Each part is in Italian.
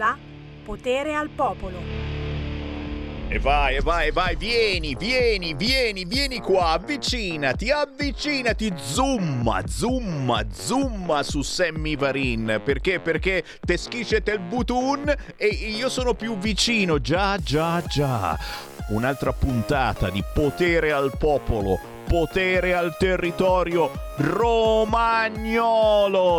onda Potere al Popolo. E vai, e vai, e vai, vieni, vieni, vieni, vieni qua, avvicinati, avvicinati, zoom, zoom, zoom su Sammy Varin. Perché? Perché te schiscete il button e io sono più vicino, già, già, già. Un'altra puntata di Potere al Popolo, potere al territorio romagnolo.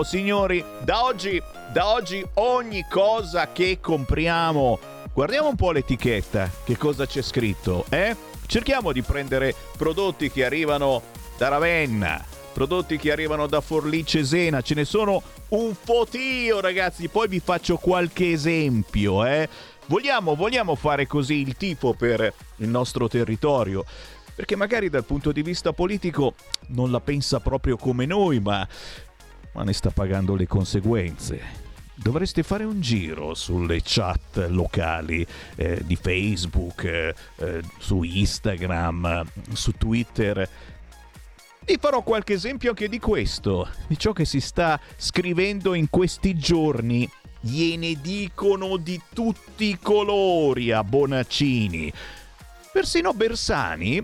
Signori, da oggi, da oggi ogni cosa che compriamo, guardiamo un po' l'etichetta, che cosa c'è scritto, eh? Cerchiamo di prendere prodotti che arrivano da Ravenna, prodotti che arrivano da Forlì Cesena, ce ne sono un fotio ragazzi, poi vi faccio qualche esempio, eh? Vogliamo, vogliamo fare così il tifo per il nostro territorio? perché magari dal punto di vista politico non la pensa proprio come noi, ma, ma ne sta pagando le conseguenze. Dovreste fare un giro sulle chat locali eh, di Facebook, eh, eh, su Instagram, su Twitter. Vi farò qualche esempio anche di questo, di ciò che si sta scrivendo in questi giorni. Gliene dicono di tutti i colori a Bonaccini. Persino Bersani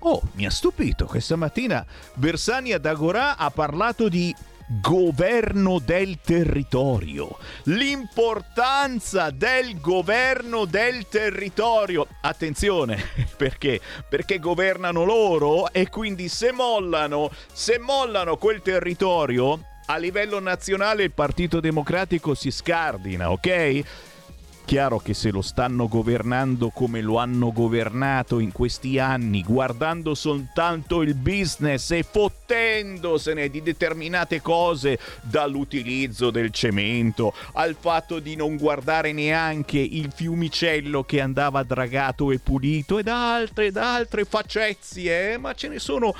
Oh, mi ha stupito, questa mattina Bersani ad Agorà ha parlato di governo del territorio, l'importanza del governo del territorio. Attenzione, perché? Perché governano loro e quindi se mollano, se mollano quel territorio, a livello nazionale il Partito Democratico si scardina, ok? Chiaro che se lo stanno governando come lo hanno governato in questi anni, guardando soltanto il business e fottendosene di determinate cose, dall'utilizzo del cemento al fatto di non guardare neanche il fiumicello che andava dragato e pulito ed altre ed altre facezie, eh? ma ce ne sono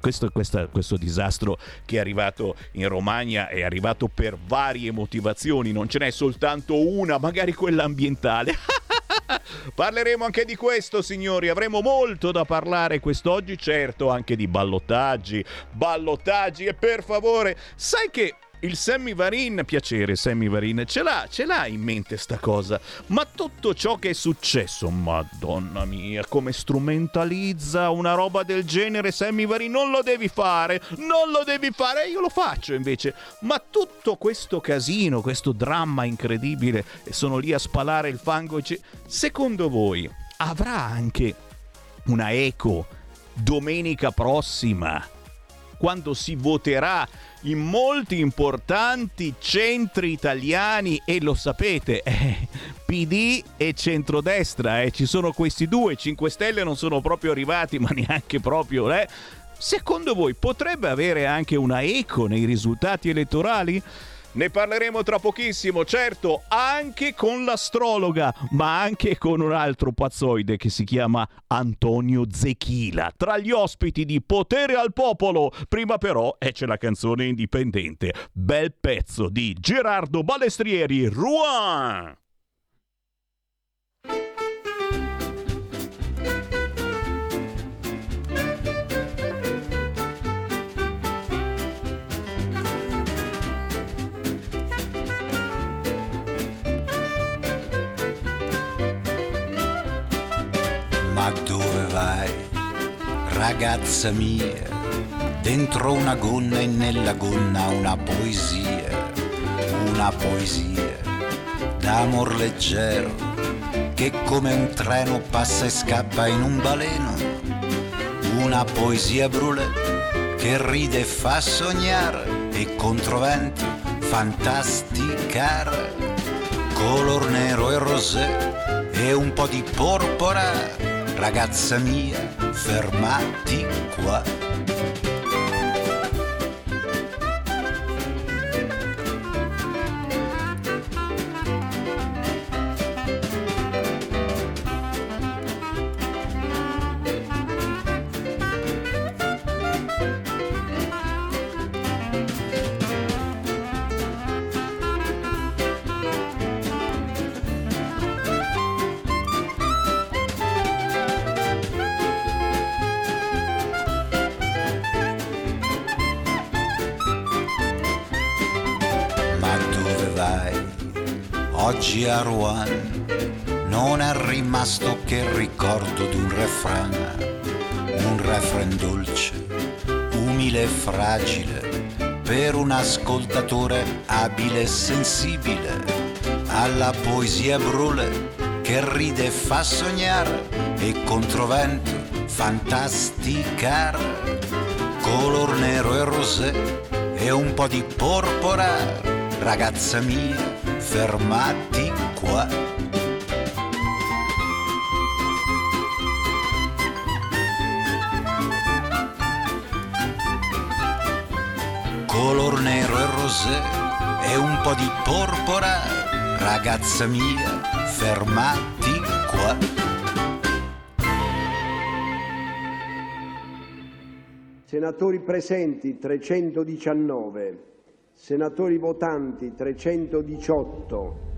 questo, questa, questo, disastro che è arrivato in Romagna è arrivato per varie motivazioni, non ce n'è soltanto una, magari quella ambientale. Parleremo anche di questo, signori. Avremo molto da parlare quest'oggi, certo, anche di ballottaggi, ballottaggi e per favore, sai che il Sammy Varin, piacere Sammy Varin, ce l'ha, ce l'ha in mente sta cosa, ma tutto ciò che è successo, madonna mia, come strumentalizza una roba del genere Sammy Varin, non lo devi fare, non lo devi fare, io lo faccio invece, ma tutto questo casino, questo dramma incredibile, e sono lì a spalare il fango, secondo voi avrà anche una eco domenica prossima? Quando si voterà in molti importanti centri italiani e lo sapete, eh, PD e centrodestra, eh, ci sono questi due, 5 Stelle non sono proprio arrivati, ma neanche proprio, eh. Secondo voi potrebbe avere anche una eco nei risultati elettorali? Ne parleremo tra pochissimo, certo, anche con l'astrologa, ma anche con un altro pazzoide che si chiama Antonio Zechila. Tra gli ospiti di Potere al Popolo, prima però eh, c'è la canzone indipendente. Bel pezzo di Gerardo Balestrieri, Rouen. Ragazza mia? Dentro una gonna e nella gonna una poesia, una poesia d'amor leggero che come un treno passa e scappa in un baleno. Una poesia brûlée che ride e fa sognare e controvento fantasticare. Color nero e rosé e un po' di porpora ragazza mia, fermati qua. Rouen non è rimasto che il ricordo di un refrain, un refrain dolce, umile e fragile, per un ascoltatore abile e sensibile, alla poesia brule che ride e fa sognare e controvento fantasticare, color nero e rosé e un po' di porpora, ragazza mia, fermati qua. color nero e rosé e un po' di porpora, ragazza mia, fermati qua. Senatori presenti 319, senatori votanti 318.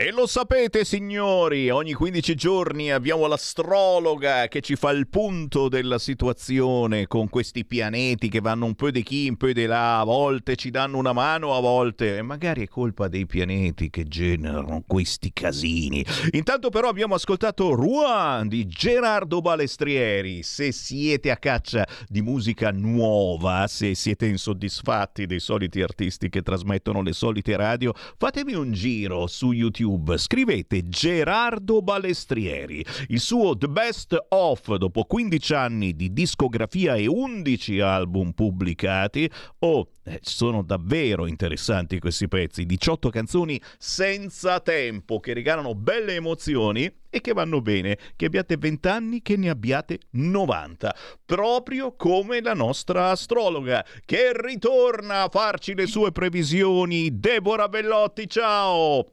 E lo sapete signori, ogni 15 giorni abbiamo l'astrologa che ci fa il punto della situazione con questi pianeti che vanno un po' di qui, un po' di là, a volte ci danno una mano, a volte e magari è colpa dei pianeti che generano questi casini. Intanto però abbiamo ascoltato Rouen di Gerardo Balestrieri. Se siete a caccia di musica nuova, se siete insoddisfatti dei soliti artisti che trasmettono le solite radio, fatemi un giro su YouTube YouTube, scrivete Gerardo Balestrieri. Il suo The Best Of, dopo 15 anni di discografia e 11 album pubblicati, oh, eh, sono davvero interessanti questi pezzi, 18 canzoni senza tempo che regalano belle emozioni e che vanno bene, che abbiate 20 anni, che ne abbiate 90, proprio come la nostra astrologa che ritorna a farci le sue previsioni. Deborah Bellotti, ciao!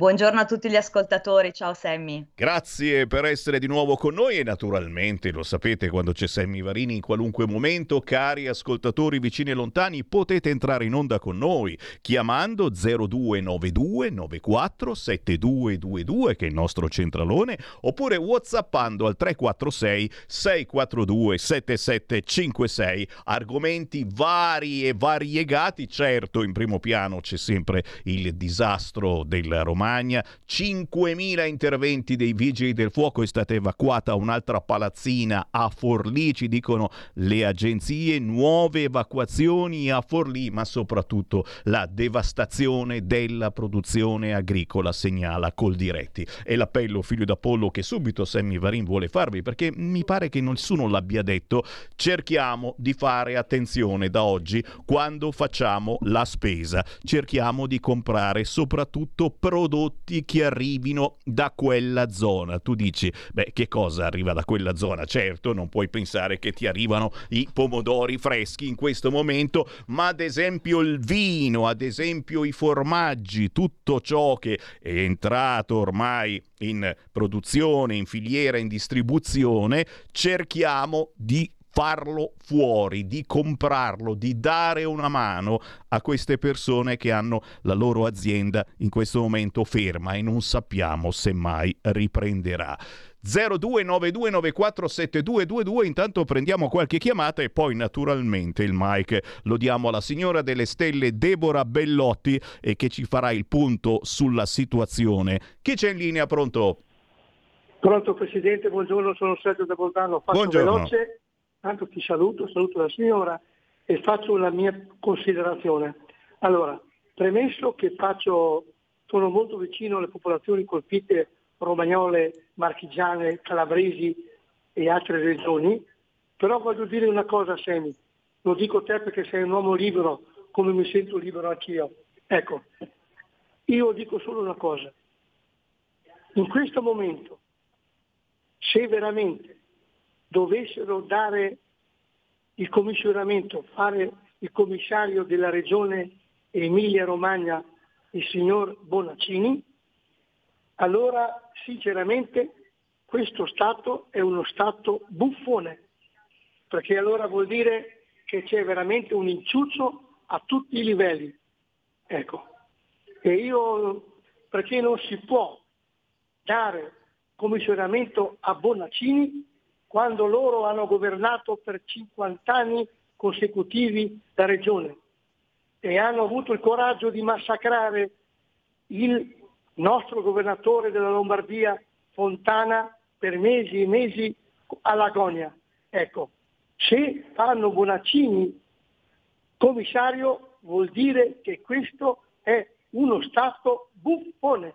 Buongiorno a tutti gli ascoltatori, ciao Sammy. Grazie per essere di nuovo con noi e naturalmente lo sapete quando c'è Sammy Varini in qualunque momento, cari ascoltatori vicini e lontani, potete entrare in onda con noi chiamando 0292 94 7222 che è il nostro centralone oppure whatsappando al 346 642 7756 argomenti vari e variegati, certo in primo piano c'è sempre il disastro del Romagna, 5.000 interventi dei vigili del fuoco, è stata evacuata un'altra palazzina a Forlì, ci dicono le agenzie, nuove evacuazioni a Forlì, ma soprattutto la devastazione della produzione agricola, segnala Coldiretti. E l'appello figlio d'Apollo che subito Sammy Varin vuole farvi, perché mi pare che nessuno l'abbia detto, cerchiamo di fare attenzione da oggi quando facciamo la spesa, cerchiamo di comprare soprattutto prodotti che arrivino da quella zona. Tu dici, beh, che cosa arriva da quella zona? Certo, non puoi pensare che ti arrivano i pomodori freschi in questo momento, ma ad esempio il vino, ad esempio i formaggi, tutto ciò che è entrato ormai in produzione, in filiera, in distribuzione, cerchiamo di farlo fuori, di comprarlo, di dare una mano a queste persone che hanno la loro azienda in questo momento ferma e non sappiamo se mai riprenderà. 0292947222 intanto prendiamo qualche chiamata e poi naturalmente il mic lo diamo alla signora delle stelle Deborah Bellotti e che ci farà il punto sulla situazione. Chi c'è in linea pronto? Pronto Presidente, buongiorno, sono Sergio da Bolzano, faccio Buongiorno. veloce Tanto ti saluto, saluto la signora e faccio la mia considerazione. Allora, premesso che faccio, sono molto vicino alle popolazioni colpite romagnole, marchigiane, calabresi e altre regioni, però voglio dire una cosa Semi, lo dico a te perché sei un uomo libero, come mi sento libero anch'io. Ecco, io dico solo una cosa, in questo momento, se veramente dovessero dare il commissionamento, fare il commissario della regione Emilia-Romagna, il signor Bonaccini, allora sinceramente questo Stato è uno Stato buffone, perché allora vuol dire che c'è veramente un inciuccio a tutti i livelli. Ecco. E io, perché non si può dare commissionamento a Bonaccini quando loro hanno governato per 50 anni consecutivi la regione e hanno avuto il coraggio di massacrare il nostro governatore della Lombardia, Fontana, per mesi e mesi all'agonia. Ecco, se fanno Bonaccini commissario vuol dire che questo è uno Stato buffone.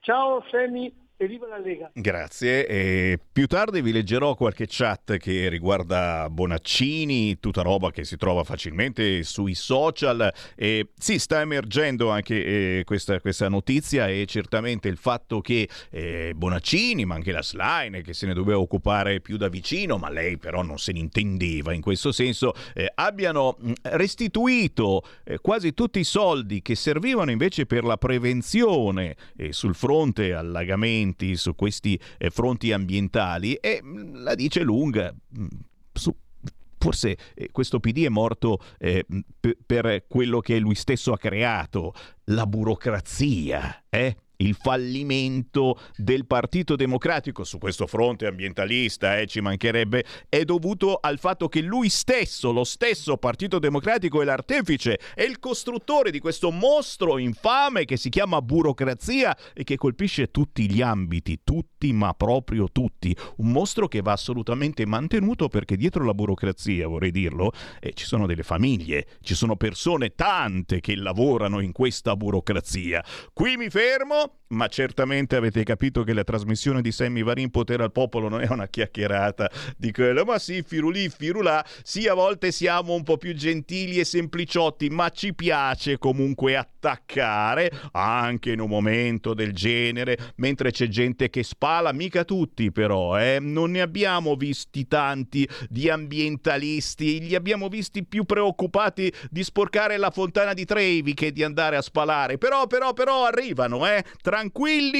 Ciao Semi e viva la Lega. Grazie. E più tardi vi leggerò qualche chat che riguarda Bonaccini, tutta roba che si trova facilmente sui social. E sì, sta emergendo anche eh, questa, questa, notizia e certamente il fatto che eh, Bonaccini, ma anche la Slime, che se ne doveva occupare più da vicino, ma lei però non se ne intendeva in questo senso, eh, abbiano mm, restituito eh, quasi tutti i soldi che servivano invece per la prevenzione eh, sul fronte allagamenti interventi su questi eh, fronti ambientali e mm, la dice lunga mm, su forse eh, questo PD è morto eh, p- per quello che lui stesso ha creato, la burocrazia, eh? Il fallimento del Partito Democratico su questo fronte ambientalista, eh, ci mancherebbe, è dovuto al fatto che lui stesso, lo stesso Partito Democratico, è l'artefice, è il costruttore di questo mostro infame che si chiama burocrazia e che colpisce tutti gli ambiti, tutti, ma proprio tutti. Un mostro che va assolutamente mantenuto perché dietro la burocrazia, vorrei dirlo, eh, ci sono delle famiglie, ci sono persone tante che lavorano in questa burocrazia. Qui mi fermo Now ma certamente avete capito che la trasmissione di Sammy Varin Potere al Popolo non è una chiacchierata di quello, ma sì, firulì, firulà, sì, a volte siamo un po' più gentili e sempliciotti, ma ci piace comunque attaccare, anche in un momento del genere, mentre c'è gente che spala, mica tutti però, eh? non ne abbiamo visti tanti di ambientalisti, li abbiamo visti più preoccupati di sporcare la fontana di Trevi che di andare a spalare, però, però, però arrivano, eh? tranquilli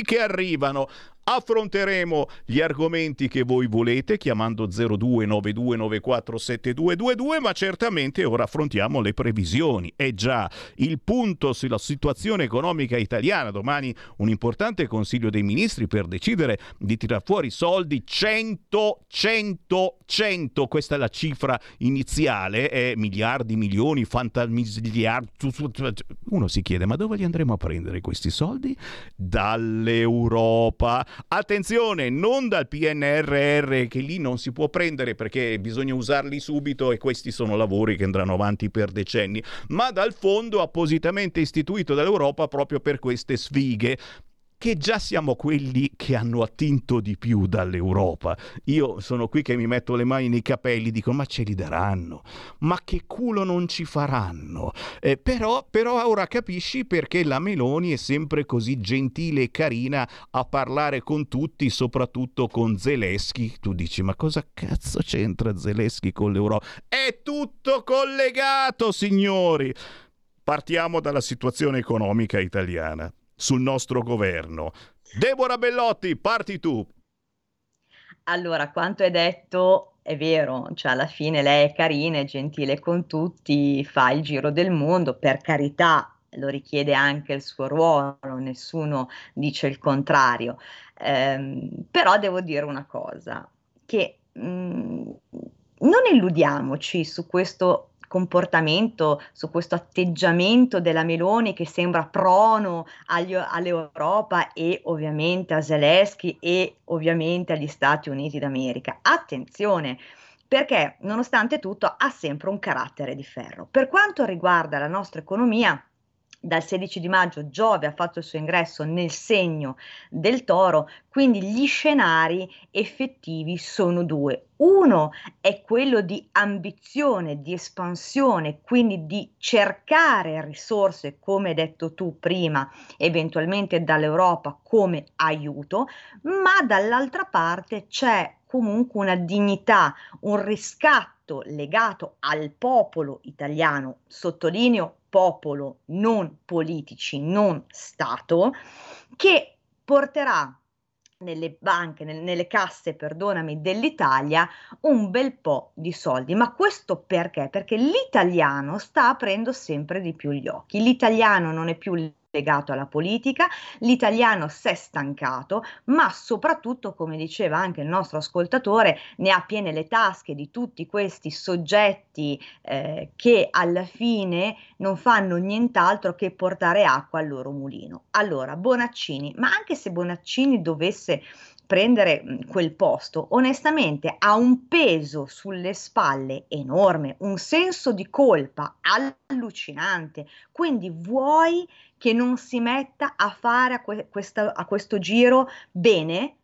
che arrivano. Affronteremo gli argomenti che voi volete chiamando 0292947222, ma certamente ora affrontiamo le previsioni. È già il punto sulla situazione economica italiana. Domani un importante Consiglio dei Ministri per decidere di tirar fuori soldi 100, 100, 100. Questa è la cifra iniziale, è miliardi, milioni, fantamiliardi. Uno si chiede, ma dove li andremo a prendere questi soldi? Dall'Europa Attenzione, non dal PNRR che lì non si può prendere perché bisogna usarli subito e questi sono lavori che andranno avanti per decenni, ma dal fondo appositamente istituito dall'Europa proprio per queste sfighe che già siamo quelli che hanno attinto di più dall'Europa. Io sono qui che mi metto le mani nei capelli, dico ma ce li daranno, ma che culo non ci faranno. Eh, però, però ora capisci perché la Meloni è sempre così gentile e carina a parlare con tutti, soprattutto con Zelensky. Tu dici ma cosa cazzo c'entra Zelensky con l'Europa? È tutto collegato, signori. Partiamo dalla situazione economica italiana sul nostro governo. Deborah Bellotti, parti tu. Allora, quanto è detto è vero, cioè alla fine lei è carina, è gentile con tutti, fa il giro del mondo, per carità, lo richiede anche il suo ruolo, nessuno dice il contrario. Eh, però devo dire una cosa, che mh, mm, non illudiamoci su questo comportamento, su questo atteggiamento della Meloni che sembra prono agli, all'Europa e ovviamente a Zelensky e ovviamente agli Stati Uniti d'America. Attenzione! Perché nonostante tutto ha sempre un carattere di ferro. Per quanto riguarda la nostra economia, dal 16 di maggio Giove ha fatto il suo ingresso nel segno del toro, quindi gli scenari effettivi sono due. Uno è quello di ambizione, di espansione, quindi di cercare risorse, come hai detto tu prima, eventualmente dall'Europa come aiuto, ma dall'altra parte c'è comunque una dignità, un riscatto legato al popolo italiano, sottolineo popolo, non politici, non Stato, che porterà nelle banche, nel, nelle casse, perdonami, dell'Italia un bel po' di soldi. Ma questo perché? Perché l'italiano sta aprendo sempre di più gli occhi. L'italiano non è più legato alla politica, l'italiano si è stancato, ma soprattutto, come diceva anche il nostro ascoltatore, ne ha piene le tasche di tutti questi soggetti eh, che alla fine non fanno nient'altro che portare acqua al loro mulino. Allora, Bonaccini, ma anche se Bonaccini dovesse prendere quel posto, onestamente ha un peso sulle spalle enorme, un senso di colpa allucinante. Quindi vuoi che non si metta a fare a, que- questa, a questo giro bene?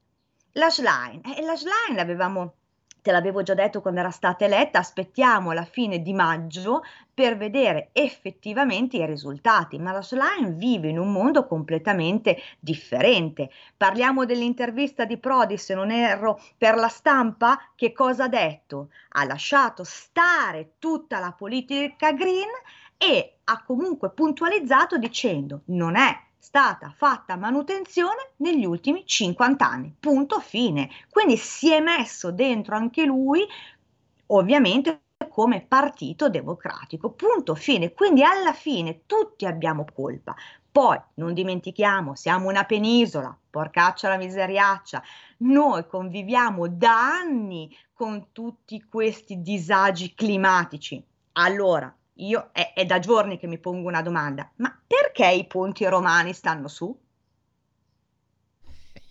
La Schlein, e eh, la Schlein l'avevamo te l'avevo già detto quando era stata eletta, aspettiamo la fine di maggio per vedere effettivamente i risultati, ma la Schlein vive in un mondo completamente differente. Parliamo dell'intervista di Prodi, se non erro, per la stampa, che cosa ha detto? Ha lasciato stare tutta la politica green e ha comunque puntualizzato dicendo non è stata fatta manutenzione negli ultimi 50 anni. Punto fine. Quindi si è messo dentro anche lui, ovviamente come partito democratico. Punto fine. Quindi alla fine tutti abbiamo colpa. Poi non dimentichiamo, siamo una penisola, porcaccia la miseriaccia, noi conviviamo da anni con tutti questi disagi climatici. Allora, io è, è da giorni che mi pongo una domanda, ma perché i ponti romani stanno su?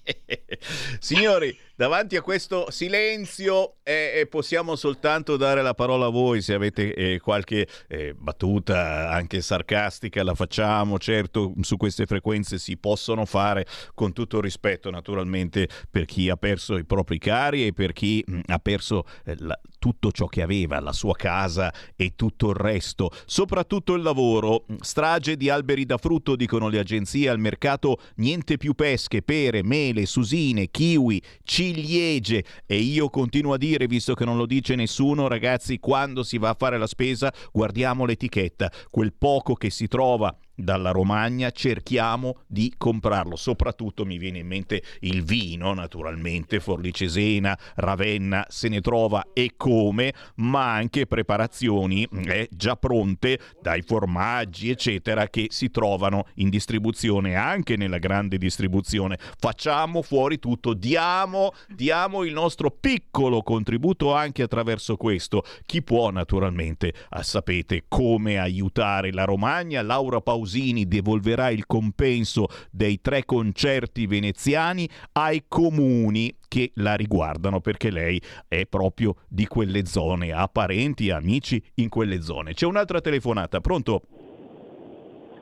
Signori, davanti a questo silenzio eh, possiamo soltanto dare la parola a voi se avete eh, qualche eh, battuta anche sarcastica la facciamo. Certo su queste frequenze si possono fare con tutto rispetto naturalmente per chi ha perso i propri cari e per chi mh, ha perso eh, la, tutto ciò che aveva la sua casa e tutto il resto. Soprattutto il lavoro. Strage di alberi da frutto dicono le agenzie. Al mercato niente più pesche pere mele susine kiwi cibo ciliegie e io continuo a dire, visto che non lo dice nessuno, ragazzi, quando si va a fare la spesa guardiamo l'etichetta, quel poco che si trova dalla Romagna cerchiamo di comprarlo. Soprattutto mi viene in mente il vino, naturalmente, Forlicesena, Ravenna, se ne trova e come, ma anche preparazioni eh, già pronte dai formaggi, eccetera, che si trovano in distribuzione anche nella grande distribuzione. Facciamo fuori tutto, diamo, diamo il nostro piccolo contributo anche attraverso questo. Chi può, naturalmente, sapete come aiutare la Romagna, Laura Pausini Pausini devolverà il compenso dei tre concerti veneziani ai comuni che la riguardano perché lei è proprio di quelle zone, ha parenti, amici in quelle zone. C'è un'altra telefonata, pronto?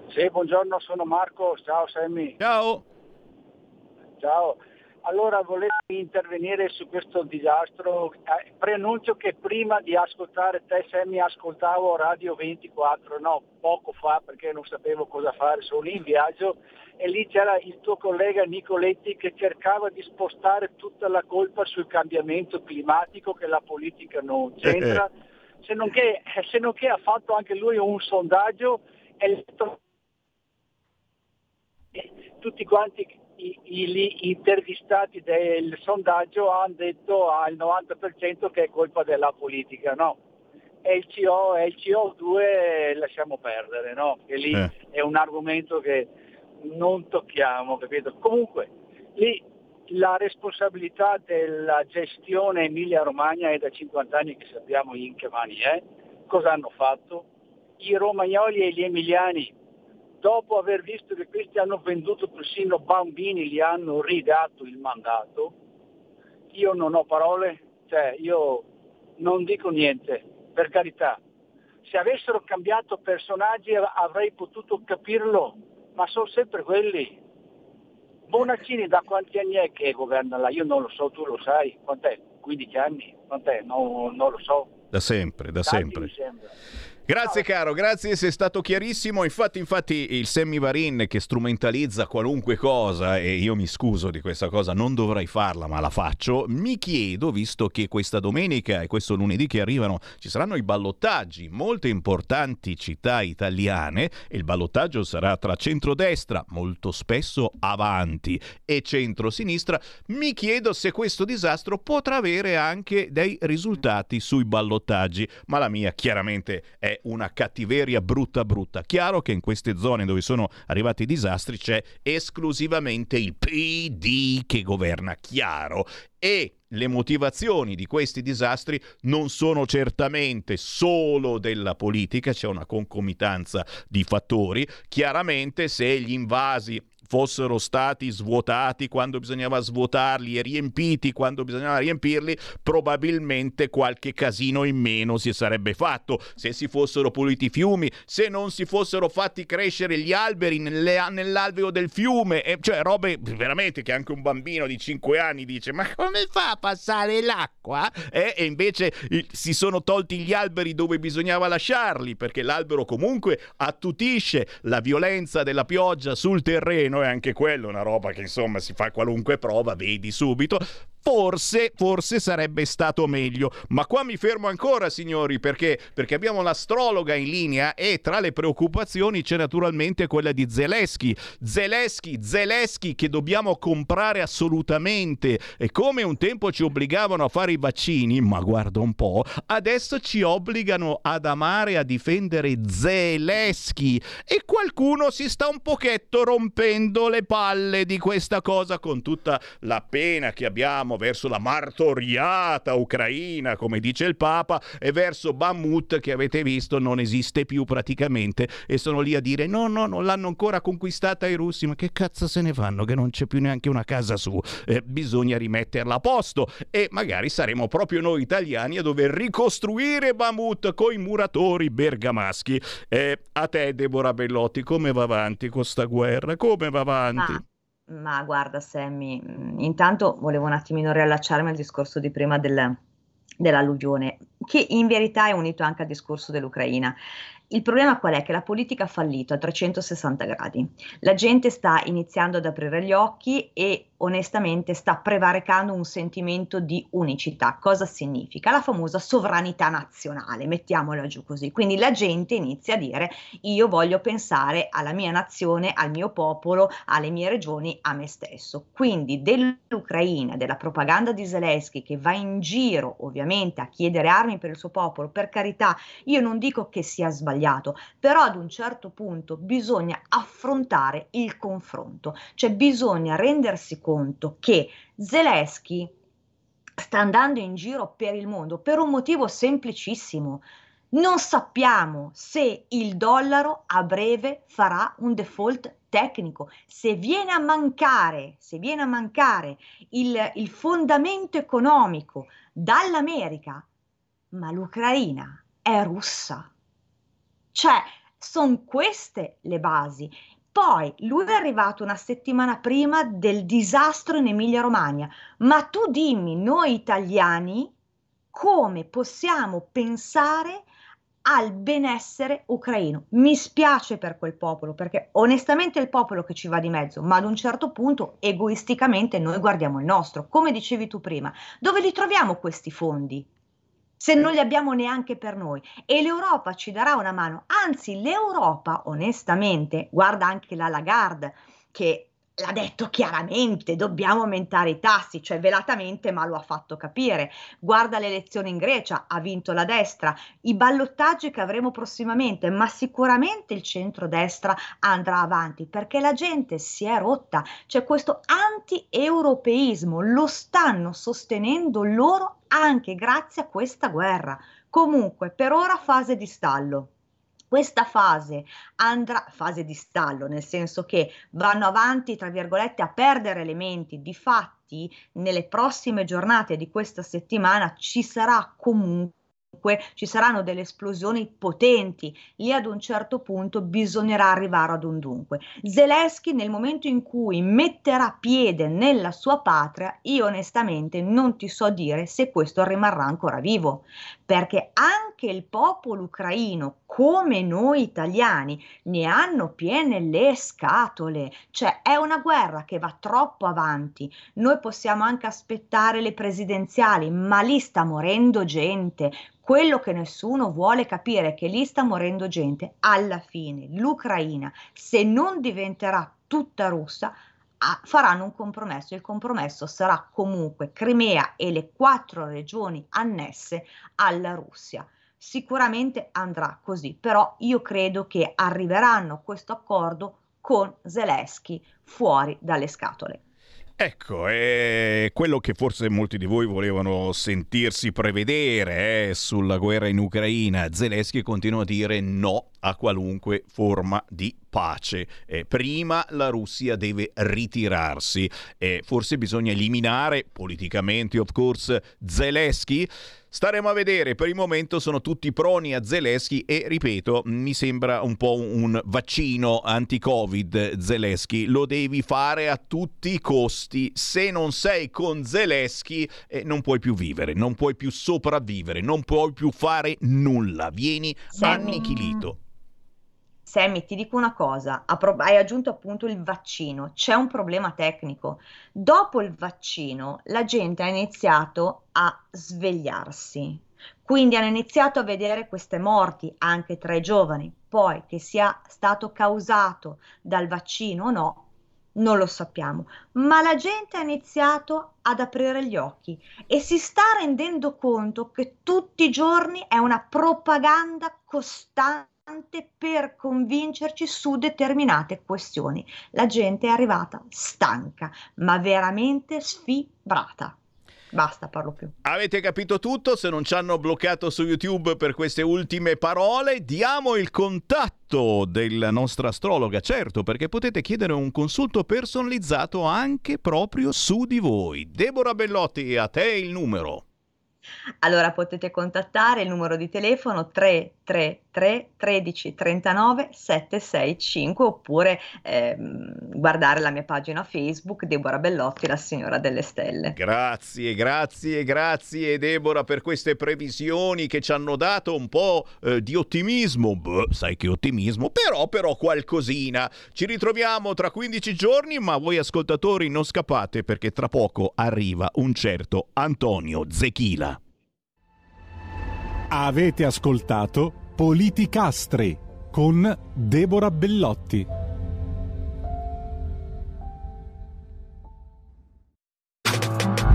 Sì, buongiorno, sono Marco, ciao Sammy. Ciao. Ciao. Allora volevo intervenire su questo disastro. Eh, preannuncio che prima di ascoltare te Sammy ascoltavo Radio 24, no, poco fa perché non sapevo cosa fare, sono in viaggio e lì c'era il tuo collega Nicoletti che cercava di spostare tutta la colpa sul cambiamento climatico che la politica non c'entra, se non che, se non che ha fatto anche lui un sondaggio e tutti quanti i, i, intervistati del sondaggio hanno detto al 90% che è colpa della politica, no? E il, CO, e il CO2 lasciamo perdere, no? Che lì eh. è un argomento che non tocchiamo, capito? Comunque, lì la responsabilità della gestione Emilia Romagna è da 50 anni che sappiamo in che mani è. Cosa hanno fatto? I romagnoli e gli emiliani dopo aver visto che questi hanno venduto persino bambini, gli hanno ridato il mandato, io non ho parole, cioè io non dico niente, per carità. Se avessero cambiato personaggi avrei potuto capirlo, ma sono sempre quelli. Bonaccini da quanti anni è che governa là? Io non lo so, tu lo sai. Quant'è? 15 anni? Quant'è? No, non lo so. Da sempre, da Tanti sempre. Grazie caro, grazie, sei stato chiarissimo. Infatti, infatti il Sammy Varin che strumentalizza qualunque cosa, e io mi scuso di questa cosa, non dovrei farla, ma la faccio, mi chiedo, visto che questa domenica e questo lunedì che arrivano ci saranno i ballottaggi in molte importanti città italiane, e il ballottaggio sarà tra centrodestra, molto spesso avanti, e centrosinistra, mi chiedo se questo disastro potrà avere anche dei risultati sui ballottaggi. Ma la mia chiaramente è una cattiveria brutta brutta. Chiaro che in queste zone dove sono arrivati i disastri c'è esclusivamente il PD che governa, chiaro. E le motivazioni di questi disastri non sono certamente solo della politica, c'è una concomitanza di fattori. Chiaramente se gli invasi fossero stati svuotati quando bisognava svuotarli e riempiti quando bisognava riempirli, probabilmente qualche casino in meno si sarebbe fatto. Se si fossero puliti i fiumi, se non si fossero fatti crescere gli alberi nelle, nell'alveo del fiume, e cioè robe veramente che anche un bambino di 5 anni dice ma come fa a passare l'acqua? Eh? E invece si sono tolti gli alberi dove bisognava lasciarli perché l'albero comunque attutisce la violenza della pioggia sul terreno è anche quello una roba che insomma si fa qualunque prova, vedi subito. Forse, forse sarebbe stato meglio. Ma qua mi fermo ancora, signori, perché? Perché abbiamo l'astrologa in linea e tra le preoccupazioni c'è naturalmente quella di Zelensky. Zelensky, Zelensky che dobbiamo comprare assolutamente. E come un tempo ci obbligavano a fare i vaccini, ma guarda un po', adesso ci obbligano ad amare a difendere Zelensky. E qualcuno si sta un pochetto rompendo le palle di questa cosa con tutta la pena che abbiamo verso la martoriata Ucraina, come dice il Papa, e verso Bakhmut che avete visto non esiste più praticamente e sono lì a dire no, no, non l'hanno ancora conquistata i russi, ma che cazzo se ne fanno che non c'è più neanche una casa su, eh, bisogna rimetterla a posto e magari saremo proprio noi italiani a dover ricostruire Bakhmut con i muratori bergamaschi. Eh, a te Deborah Bellotti, come va avanti questa guerra? Come va avanti? Ah. Ma guarda Sammy, mm, intanto volevo un attimino riallacciarmi al discorso di prima del, dell'alluvione, che in verità è unito anche al discorso dell'Ucraina. Il problema qual è? Che la politica ha fallito a 360 gradi. La gente sta iniziando ad aprire gli occhi e onestamente sta prevaricando un sentimento di unicità. Cosa significa? La famosa sovranità nazionale, mettiamola giù così. Quindi la gente inizia a dire io voglio pensare alla mia nazione, al mio popolo, alle mie regioni, a me stesso. Quindi dell'Ucraina, della propaganda di Zelensky che va in giro ovviamente a chiedere armi per il suo popolo, per carità, io non dico che sia sbagliato sbagliato, però ad un certo punto bisogna affrontare il confronto, cioè bisogna rendersi conto che Zelensky sta andando in giro per il mondo per un motivo semplicissimo. Non sappiamo se il dollaro a breve farà un default tecnico. Se viene a mancare, se viene a mancare il, il fondamento economico dall'America, ma l'Ucraina è russa. Cioè, sono queste le basi. Poi lui è arrivato una settimana prima del disastro in Emilia-Romagna, ma tu dimmi, noi italiani, come possiamo pensare al benessere ucraino. Mi spiace per quel popolo, perché onestamente è il popolo che ci va di mezzo, ma ad un certo punto egoisticamente noi guardiamo il nostro. Come dicevi tu prima, dove li troviamo questi fondi? Se non li abbiamo neanche per noi. E l'Europa ci darà una mano, anzi l'Europa onestamente, guarda anche la Lagarde che l'ha detto chiaramente, dobbiamo aumentare i tassi, cioè velatamente, ma lo ha fatto capire. Guarda le elezioni in Grecia, ha vinto la destra, i ballottaggi che avremo prossimamente, ma sicuramente il centro-destra andrà avanti perché la gente si è rotta, c'è questo anti-europeismo, lo stanno sostenendo loro anche grazie a questa guerra. Comunque, per ora fase di stallo. Questa fase andrà, fase di stallo, nel senso che vanno avanti, tra virgolette, a perdere elementi, di fatti nelle prossime giornate di questa settimana ci sarà comunque ci saranno delle esplosioni potenti, lì ad un certo punto bisognerà arrivare ad un dunque. Zelensky nel momento in cui metterà piede nella sua patria, io onestamente non ti so dire se questo rimarrà ancora vivo, perché anche il popolo ucraino, come noi italiani, ne hanno piene le scatole, cioè è una guerra che va troppo avanti. Noi possiamo anche aspettare le presidenziali, ma lì sta morendo gente. Quello che nessuno vuole capire è che lì sta morendo gente. Alla fine l'Ucraina, se non diventerà tutta russa, ah, faranno un compromesso. Il compromesso sarà comunque Crimea e le quattro regioni annesse alla Russia. Sicuramente andrà così, però io credo che arriveranno a questo accordo con Zelensky fuori dalle scatole. Ecco, è quello che forse molti di voi volevano sentirsi prevedere eh, sulla guerra in Ucraina. Zelensky continua a dire no a qualunque forma di pace. Eh, prima la Russia deve ritirarsi. Eh, forse bisogna eliminare politicamente, of course, Zelensky. Staremo a vedere, per il momento sono tutti proni a Zelensky e ripeto, mi sembra un po' un vaccino anti-Covid Zelensky, lo devi fare a tutti i costi, se non sei con Zelensky eh, non puoi più vivere, non puoi più sopravvivere, non puoi più fare nulla, vieni annichilito. Sammy, ti dico una cosa, hai aggiunto appunto il vaccino, c'è un problema tecnico. Dopo il vaccino la gente ha iniziato a svegliarsi, quindi hanno iniziato a vedere queste morti anche tra i giovani. Poi che sia stato causato dal vaccino o no, non lo sappiamo, ma la gente ha iniziato ad aprire gli occhi e si sta rendendo conto che tutti i giorni è una propaganda costante per convincerci su determinate questioni. La gente è arrivata stanca, ma veramente sfibrata. Basta, parlo più. Avete capito tutto? Se non ci hanno bloccato su YouTube per queste ultime parole, diamo il contatto della nostra astrologa, certo, perché potete chiedere un consulto personalizzato anche proprio su di voi. Deborah Bellotti, a te il numero. Allora potete contattare il numero di telefono 333 13 39 765 oppure ehm, guardare la mia pagina Facebook Deborah Bellotti, la signora delle stelle. Grazie, grazie, grazie Deborah per queste previsioni che ci hanno dato un po' eh, di ottimismo. Beh, sai che ottimismo, però però qualcosina. Ci ritroviamo tra 15 giorni, ma voi ascoltatori non scappate perché tra poco arriva un certo Antonio Zechila. Avete ascoltato Politicastri con Deborah Bellotti.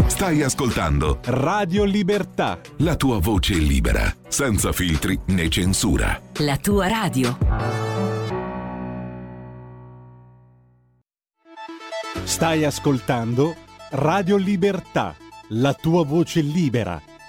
Stai ascoltando Radio Libertà. La tua voce libera, senza filtri né censura. La tua radio. Stai ascoltando Radio Libertà. La tua voce libera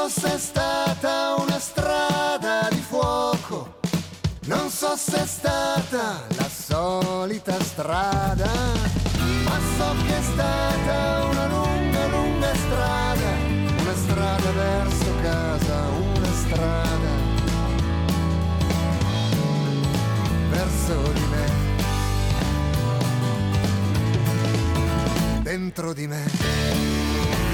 So se è stata una strada di fuoco, non so se è stata la solita strada, ma so che è stata una lunga, lunga strada, una strada verso casa, una strada verso di me, dentro di me.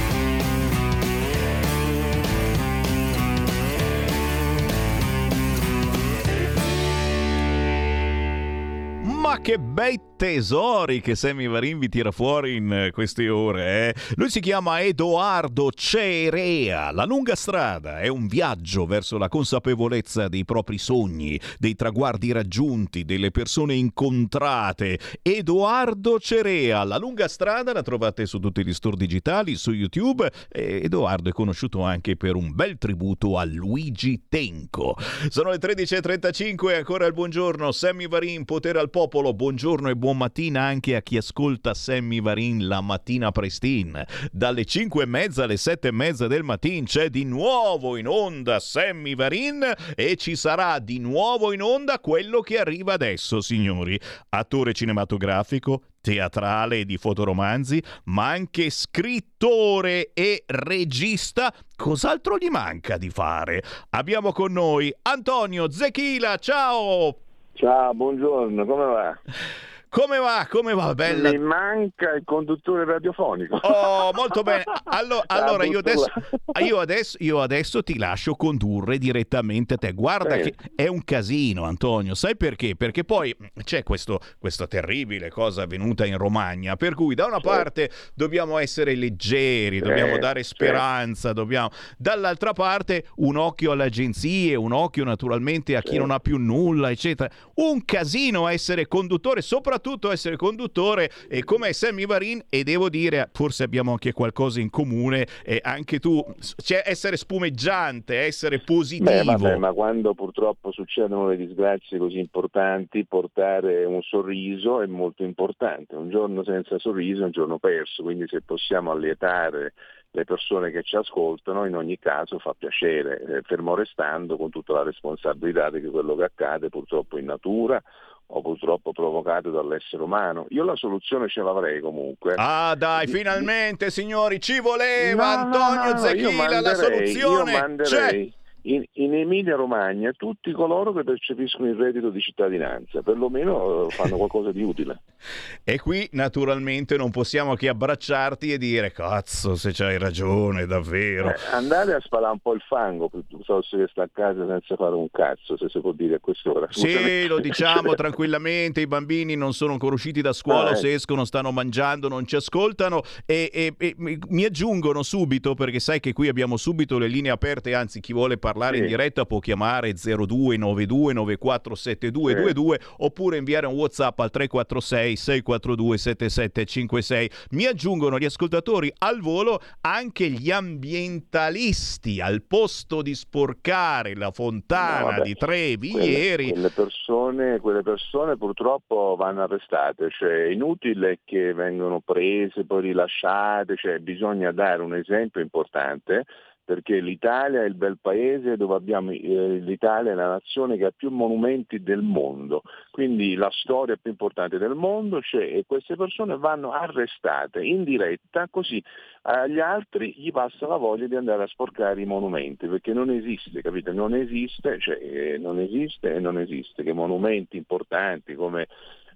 Ma che bei tesori che Sammy Varin vi tira fuori in eh, queste ore. Eh? Lui si chiama Edoardo Cerea. La lunga strada è un viaggio verso la consapevolezza dei propri sogni, dei traguardi raggiunti, delle persone incontrate. Edoardo Cerea. La lunga strada la trovate su tutti gli store digitali, su YouTube. E Edoardo è conosciuto anche per un bel tributo a Luigi Tenco. Sono le 13.35 ancora il buongiorno. Sammy Varin, potere al popolo. Buongiorno e buon mattina anche a chi ascolta Sammy Varin la mattina prestin. Dalle 5 e mezza alle 7 e mezza del mattino c'è di nuovo in onda Sammy Varin e ci sarà di nuovo in onda quello che arriva adesso, signori. Attore cinematografico, teatrale e di fotoromanzi, ma anche scrittore e regista. Cos'altro gli manca di fare? Abbiamo con noi Antonio Zechila, ciao! Ciao, buongiorno, come va? Come va? Come va? Bella. Mi manca il conduttore radiofonico. Oh, molto bene. Allo- allora, io adesso, io, adesso, io adesso ti lascio condurre direttamente a te. Guarda Sì. che è un casino, Antonio. Sai perché? Perché poi c'è questo, questa terribile cosa avvenuta in Romagna, per cui da una parte dobbiamo essere leggeri, dobbiamo Sì, dare sì. speranza, dobbiamo... dall'altra parte un occhio alle agenzie, un occhio naturalmente a chi Sì. non ha più nulla, eccetera. Un casino essere conduttore, soprattutto essere conduttore e come Sammy Varin e devo dire, forse abbiamo anche qualcosa in comune, e anche tu, cioè essere spumeggiante, essere positivo. Beh, vabbè, ma quando purtroppo succedono le disgrazie così importanti, portare un sorriso è molto importante. Un giorno senza sorriso è un giorno perso, quindi se possiamo allietare le persone che ci ascoltano, in ogni caso fa piacere, eh, fermo restando con tutta la responsabilità di quello che accade purtroppo in natura o purtroppo provocato dall'essere umano. Io la soluzione ce l'avrei comunque. Ah dai, finalmente signori, ci voleva No, Antonio no, no, Zechila, la soluzione Io manderei c'è. In, in Emilia Romagna tutti coloro che percepiscono il reddito di cittadinanza, perlomeno eh, fanno qualcosa di utile. E qui naturalmente non possiamo che abbracciarti e dire cazzo se c'hai ragione davvero. Eh, andate a spalare un po' il fango piuttosto che sta a casa senza fare un cazzo, se si può dire a quest'ora. Sì, Scusami. lo diciamo tranquillamente, i bambini non sono ancora usciti da scuola, Ah, se escono stanno mangiando, non ci ascoltano e, e- e mi aggiungono subito, perché sai che qui abbiamo subito le linee aperte, anzi chi vuole parlare Sì. in diretta può chiamare 0292 947222 oppure inviare un WhatsApp al 346 642 7756. Mi aggiungono gli ascoltatori al volo anche gli ambientalisti al posto di sporcare la fontana No, di Trevi Quelle, ieri. quelle persone, quelle persone purtroppo vanno arrestate, cioè è inutile che vengono prese, poi rilasciate, cioè bisogna dare un esempio importante perché l'Italia è il bel paese dove abbiamo, eh, l'Italia è la nazione che ha più monumenti del mondo, quindi la storia più importante del mondo c'è e queste persone vanno arrestate in diretta così agli altri gli passa la voglia di andare a sporcare i monumenti perché non esiste, capite? Non esiste, cioè, eh, non esiste e non esiste che monumenti importanti come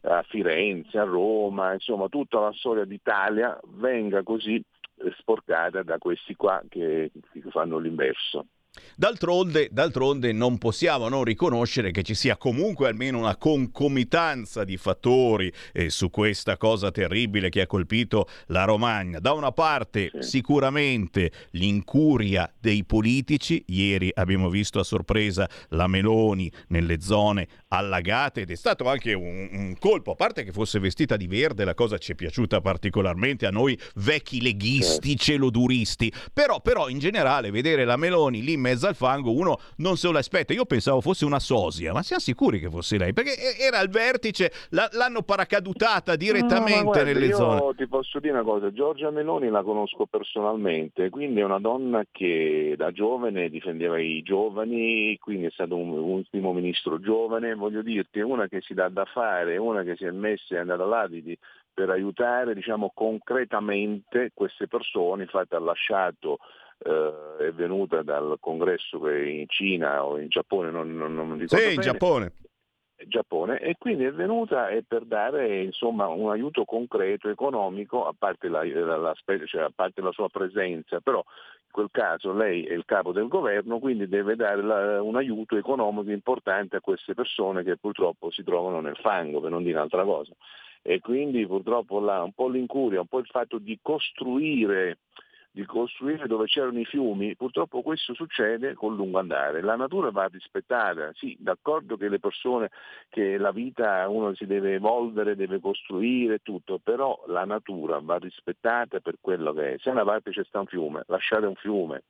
a Firenze, a Roma, insomma tutta la storia d'Italia venga così eh, sporcata da questi qua che, fanno l'inverso. D'altronde, d'altronde, non possiamo non riconoscere che ci sia comunque almeno una concomitanza di fattori eh, su questa cosa terribile che ha colpito la Romagna. Da una parte sì. sicuramente l'incuria dei politici, ieri abbiamo visto a sorpresa la Meloni nelle zone allagate ed è stato anche un, un colpo, a parte che fosse vestita di verde, la cosa ci è piaciuta particolarmente a noi vecchi leghisti, celoduristi, però, però in generale vedere la Meloni lì in mezzo al fango uno non se lo aspetta. Io pensavo fosse una sosia, ma siamo sicuri che fosse lei? Perché era al vertice, l'hanno paracadutata direttamente no, guarda, nelle io zone. Io ti posso dire una cosa, Giorgia Meloni la conosco personalmente, quindi è una donna che da giovane difendeva i giovani, quindi è stato un, un ultimo ministro giovane, voglio dirti, una che si dà da fare, una che si è messa e è andata là di, per aiutare diciamo, concretamente queste persone, infatti ha lasciato eh, è venuta dal congresso in Cina o in Giappone, non, non, non ricordo. Sì, in Giappone. Giappone e quindi è venuta per dare insomma, un aiuto concreto economico a parte la, la, la, cioè, a parte la, sua presenza, però in quel caso lei è il capo del governo, quindi deve dare un aiuto economico importante a queste persone che purtroppo si trovano nel fango, per non dire altra cosa. E quindi purtroppo là, un po' l'incuria, un po' il fatto di costruire di costruire dove c'erano i fiumi, purtroppo questo succede col lungo andare. La natura va rispettata, sì, d'accordo che le persone, che la vita uno si deve evolvere, deve costruire tutto, però la natura va rispettata per quello che è. Se a una parte c'è sta un fiume, lasciate un fiume,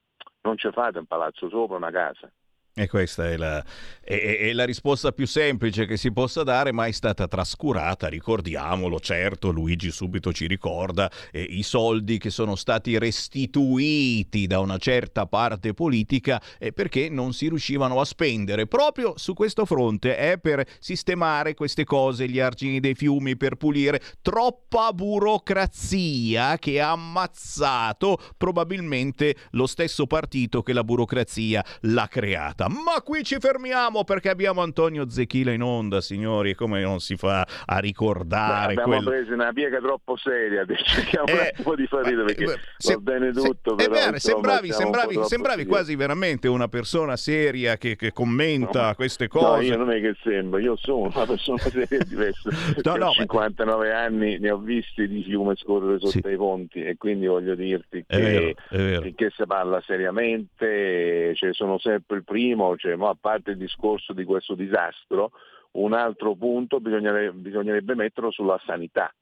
non ci fate un palazzo sopra una casa. E questa è la, è, è la, risposta più semplice che si possa dare, ma è stata trascurata, ricordiamolo, certo, Luigi subito ci ricorda eh, i soldi che sono stati restituiti da una certa parte politica eh, perché non si riuscivano a spendere. Proprio su questo fronte, eh, per sistemare queste cose, gli argini dei fiumi, per pulire. Troppa burocrazia che ha ammazzato probabilmente lo stesso partito che la burocrazia l'ha creata puntata. Ma qui ci fermiamo perché abbiamo Antonio Zechila in onda, signori. Come non si fa a ricordare? Beh, abbiamo quello... preso una piega troppo seria. Cerchiamo eh, un attimo di far ridere perché se, va bene tutto. Se, però, bene, sembravi, sembravi, sembravi quasi veramente una persona seria che, che commenta no, queste cose. No, io non è che sembra, io sono una persona seria diversa. no, no, ho 59 ma... anni, ne ho visti di fiume scorrere sotto sì. i ponti e quindi voglio dirti che, vero, vero. che si parla seriamente, cioè, sono sempre il primo primo, cioè, a parte il discorso di questo disastro, un altro punto bisognerebbe, bisognerebbe metterlo sulla sanità.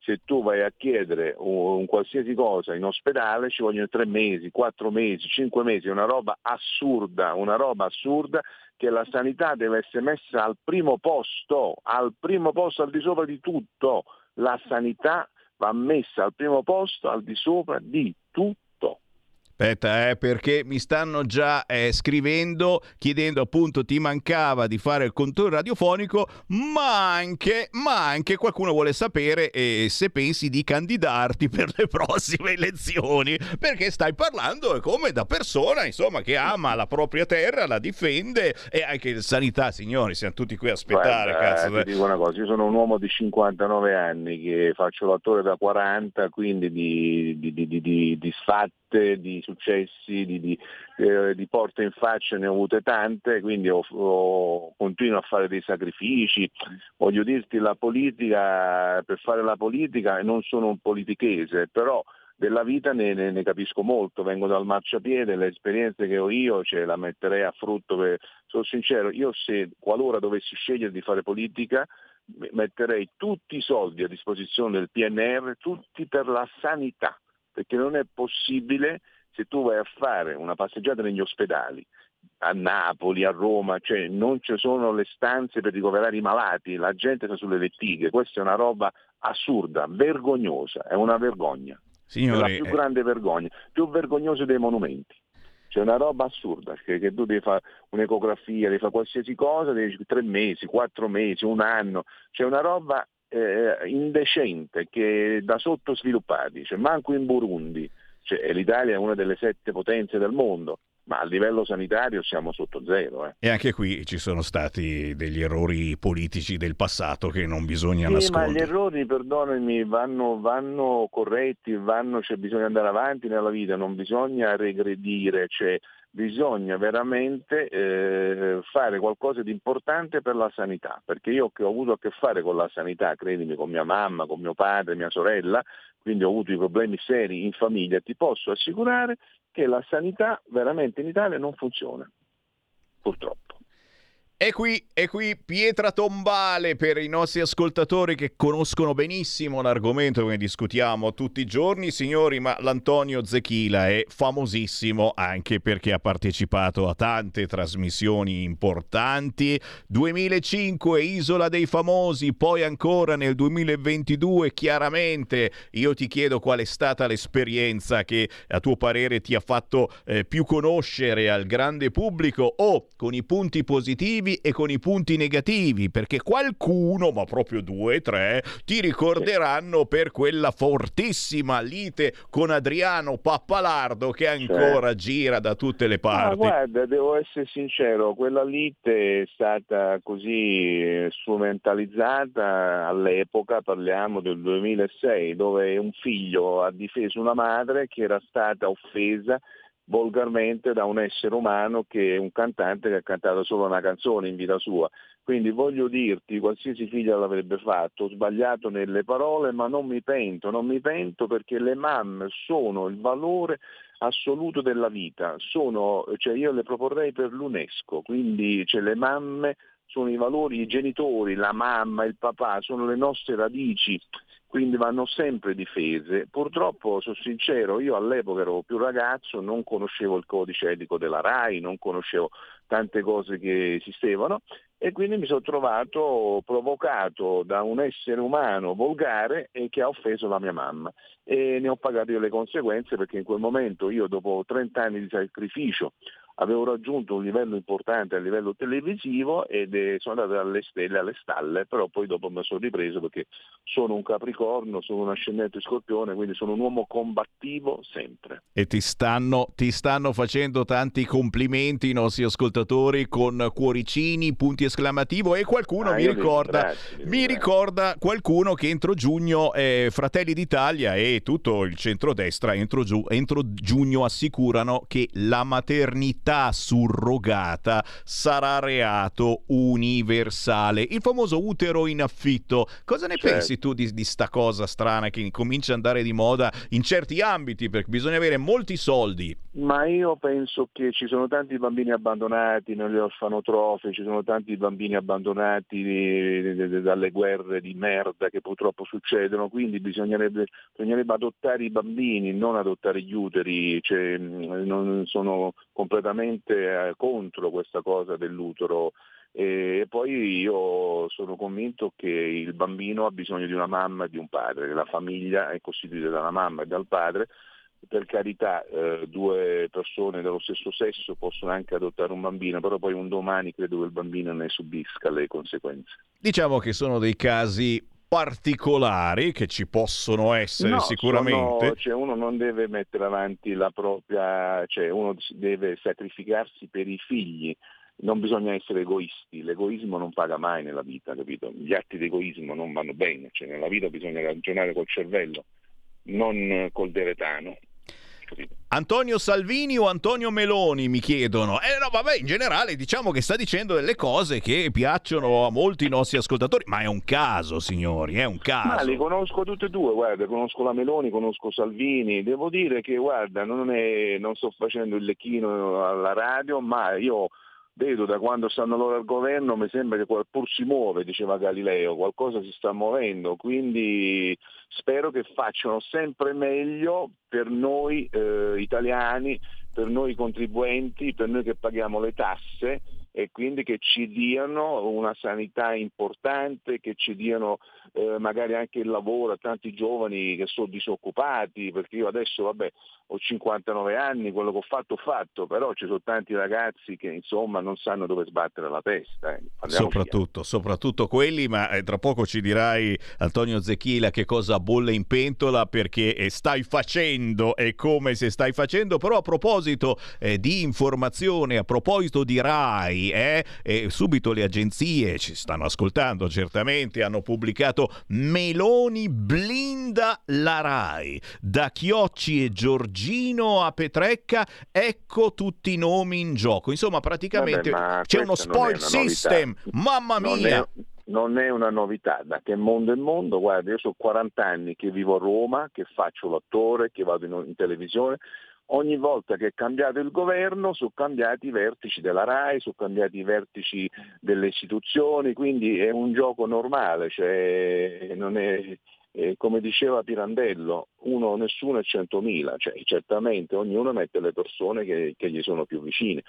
Se tu vai a chiedere un, un, qualsiasi cosa in ospedale ci vogliono tre mesi, quattro mesi, cinque mesi, è una roba assurda, una roba assurda che la sanità deve essere messa al primo posto, al primo posto, al di sopra di tutto. La sanità va messa al primo posto, al di sopra di tutto Aspetta, eh, perché mi stanno già eh, scrivendo, chiedendo appunto ti mancava di fare il controllo radiofonico, ma anche, ma anche qualcuno vuole sapere eh, se pensi di candidarti per le prossime elezioni, perché stai parlando come da persona, insomma, che ama la propria terra, la difende e anche sanità, signori, siamo tutti qui a aspettare. Guarda, cazzo. Ti dico una cosa, io sono un uomo di 59 anni che faccio l'attore da 40, quindi di, di, di, di, di sfatti di successi, di, di, eh, di, porte in faccia ne ho avute tante, quindi ho, ho, continuo a fare dei sacrifici. Voglio dirti, la politica, per fare la politica, non sono un politichese, però della vita ne, ne, ne, capisco molto, vengo dal marciapiede, le esperienze che ho io ce la metterei a frutto, per, sono sincero, io se qualora dovessi scegliere di fare politica metterei tutti i soldi a disposizione del PNR, tutti per la sanità perché non è possibile se tu vai a fare una passeggiata negli ospedali, a Napoli, a Roma, cioè non ci sono le stanze per ricoverare i malati, la gente sta sulle lettighe, questa è una roba assurda, vergognosa, è una vergogna. Signori, è la più grande vergogna, più vergognosa dei monumenti. C'è una roba assurda, che, che tu devi fare un'ecografia, devi fare qualsiasi cosa, devi tre mesi, quattro mesi, un anno, c'è una roba eh, indecente che da sottosviluppati, cioè manco in Burundi, cioè, l'Italia è una delle sette potenze del mondo, ma a livello sanitario siamo sotto zero. Eh. E anche qui ci sono stati degli errori politici del passato che non bisogna sì, nascondere. Ma gli errori, perdonami, vanno, vanno corretti, vanno, cioè, bisogna andare avanti nella vita, non bisogna regredire. Cioè, bisogna veramente eh, fare qualcosa di importante per la sanità, perché io che ho avuto a che fare con la sanità, credimi, con mia mamma, con mio padre, mia sorella, quindi ho avuto i problemi seri in famiglia, ti posso assicurare che la sanità veramente in Italia non funziona, purtroppo. E qui, e qui pietra tombale per i nostri ascoltatori che conoscono benissimo l'argomento che discutiamo tutti i giorni, signori, ma l'Antonio Zechila è famosissimo anche perché ha partecipato a tante trasmissioni importanti. 2005 Isola dei Famosi, poi ancora nel 2022 chiaramente io ti chiedo qual è stata l'esperienza che a tuo parere ti ha fatto eh, più conoscere al grande pubblico o con i punti positivi positivi e con i punti negativi, perché qualcuno, ma proprio due, tre, ti ricorderanno per quella fortissima lite con Adriano Pappalardo che ancora gira da tutte le parti. Ma guarda, devo essere sincero, quella lite è stata così strumentalizzata all'epoca, parliamo del 2006, dove un figlio ha difeso una madre che era stata offesa volgarmente da un essere umano che è un cantante che ha cantato solo una canzone in vita sua. Quindi voglio dirti, qualsiasi figlio l'avrebbe fatto, ho sbagliato nelle parole, ma non mi pento, non mi pento perché le mamme sono il valore assoluto della vita, sono, cioè io le proporrei per l'UNESCO, quindi cioè le mamme sono i valori, i genitori, la mamma, il papà, sono le nostre radici quindi vanno sempre difese. Purtroppo, sono sincero, io all'epoca ero più ragazzo, non conoscevo il codice etico della RAI, non conoscevo tante cose che esistevano e quindi mi sono trovato provocato da un essere umano volgare e che ha offeso la mia mamma e ne ho pagato io le conseguenze perché in quel momento io dopo 30 anni di sacrificio avevo raggiunto un livello importante a livello televisivo ed è, sono andato dalle stelle alle stalle, però poi dopo mi sono ripreso perché sono un capricorno, sono un ascendente scorpione, quindi sono un uomo combattivo sempre. E ti stanno, ti stanno facendo tanti complimenti i nostri ascoltatori con cuoricini, punti esclamativo e qualcuno ah, mi, ricorda, mi ricorda qualcuno che entro giugno eh, Fratelli d'Italia e tutto il centrodestra entro, giu, entro giugno assicurano che la maternità maternità surrogata sarà reato universale. Il famoso utero in affitto. Cosa ne certo. pensi tu di, di sta cosa strana che comincia ad andare di moda in certi ambiti? Perché bisogna avere molti soldi. Ma io penso che ci sono tanti bambini abbandonati negli orfanotrofi, ci sono tanti bambini abbandonati dalle guerre di merda che purtroppo succedono, quindi bisognerebbe, bisognerebbe adottare i bambini, non adottare gli uteri, cioè, non sono completamente assolutamente eh, contro questa cosa dell'utero e poi io sono convinto che il bambino ha bisogno di una mamma e di un padre, la famiglia è costituita da una mamma e dal padre. Per carità, eh, due persone dello stesso sesso possono anche adottare un bambino, però poi un domani credo che il bambino ne subisca le conseguenze. Diciamo che sono dei casi particolari che ci possono essere no, sicuramente. Sono, cioè uno non deve mettere avanti la propria, cioè uno deve sacrificarsi per i figli, non bisogna essere egoisti, l'egoismo non paga mai nella vita, capito? Gli atti di egoismo non vanno bene, cioè nella vita bisogna ragionare col cervello, non col deretano. Antonio Salvini o Antonio Meloni mi chiedono. Eh no, vabbè, in generale diciamo che sta dicendo delle cose che piacciono a molti nostri ascoltatori, ma è un caso, signori, è un caso. Ma li conosco tutte e due, guarda, conosco la Meloni, conosco Salvini. Devo dire che, guarda, non, è, non sto facendo il lecchino alla radio, ma io vedo da quando stanno loro al governo, mi sembra che pur si muove, diceva Galileo, qualcosa si sta muovendo, quindi spero che facciano sempre meglio per noi eh, italiani, per noi contribuenti, per noi che paghiamo le tasse e quindi che ci diano una sanità importante, che ci diano eh, magari anche il lavoro a tanti giovani che sono disoccupati, perché io adesso vabbè ho 59 anni, quello che ho fatto ho fatto, però ci sono tanti ragazzi che insomma non sanno dove sbattere la testa. Eh. Soprattutto, soprattutto, quelli, ma eh, tra poco ci dirai Antonio Zecchila che cosa bolle in pentola perché eh, stai facendo e come se stai facendo, però a proposito eh, di informazione, a proposito di RAI, Eh? E subito le agenzie ci stanno ascoltando certamente, hanno pubblicato Meloni blinda la Rai. Da Chiocci e Giorgino a Petrecca, ecco tutti i nomi in gioco. Insomma, praticamente Vabbè, c'è uno spoil system. Mamma mia! non è una novità, da che mondo è mondo, guarda, io sono 40 anni che vivo a Roma, che faccio l'attore, che vado in, in televisione, ogni volta che è cambiato il governo sono cambiati i vertici della RAI, sono cambiati i vertici delle istituzioni, quindi è un gioco normale, cioè non è, eh, come diceva Pirandello, uno nessuno è centomila, cioè certamente ognuno mette le persone che, che gli sono più vicine.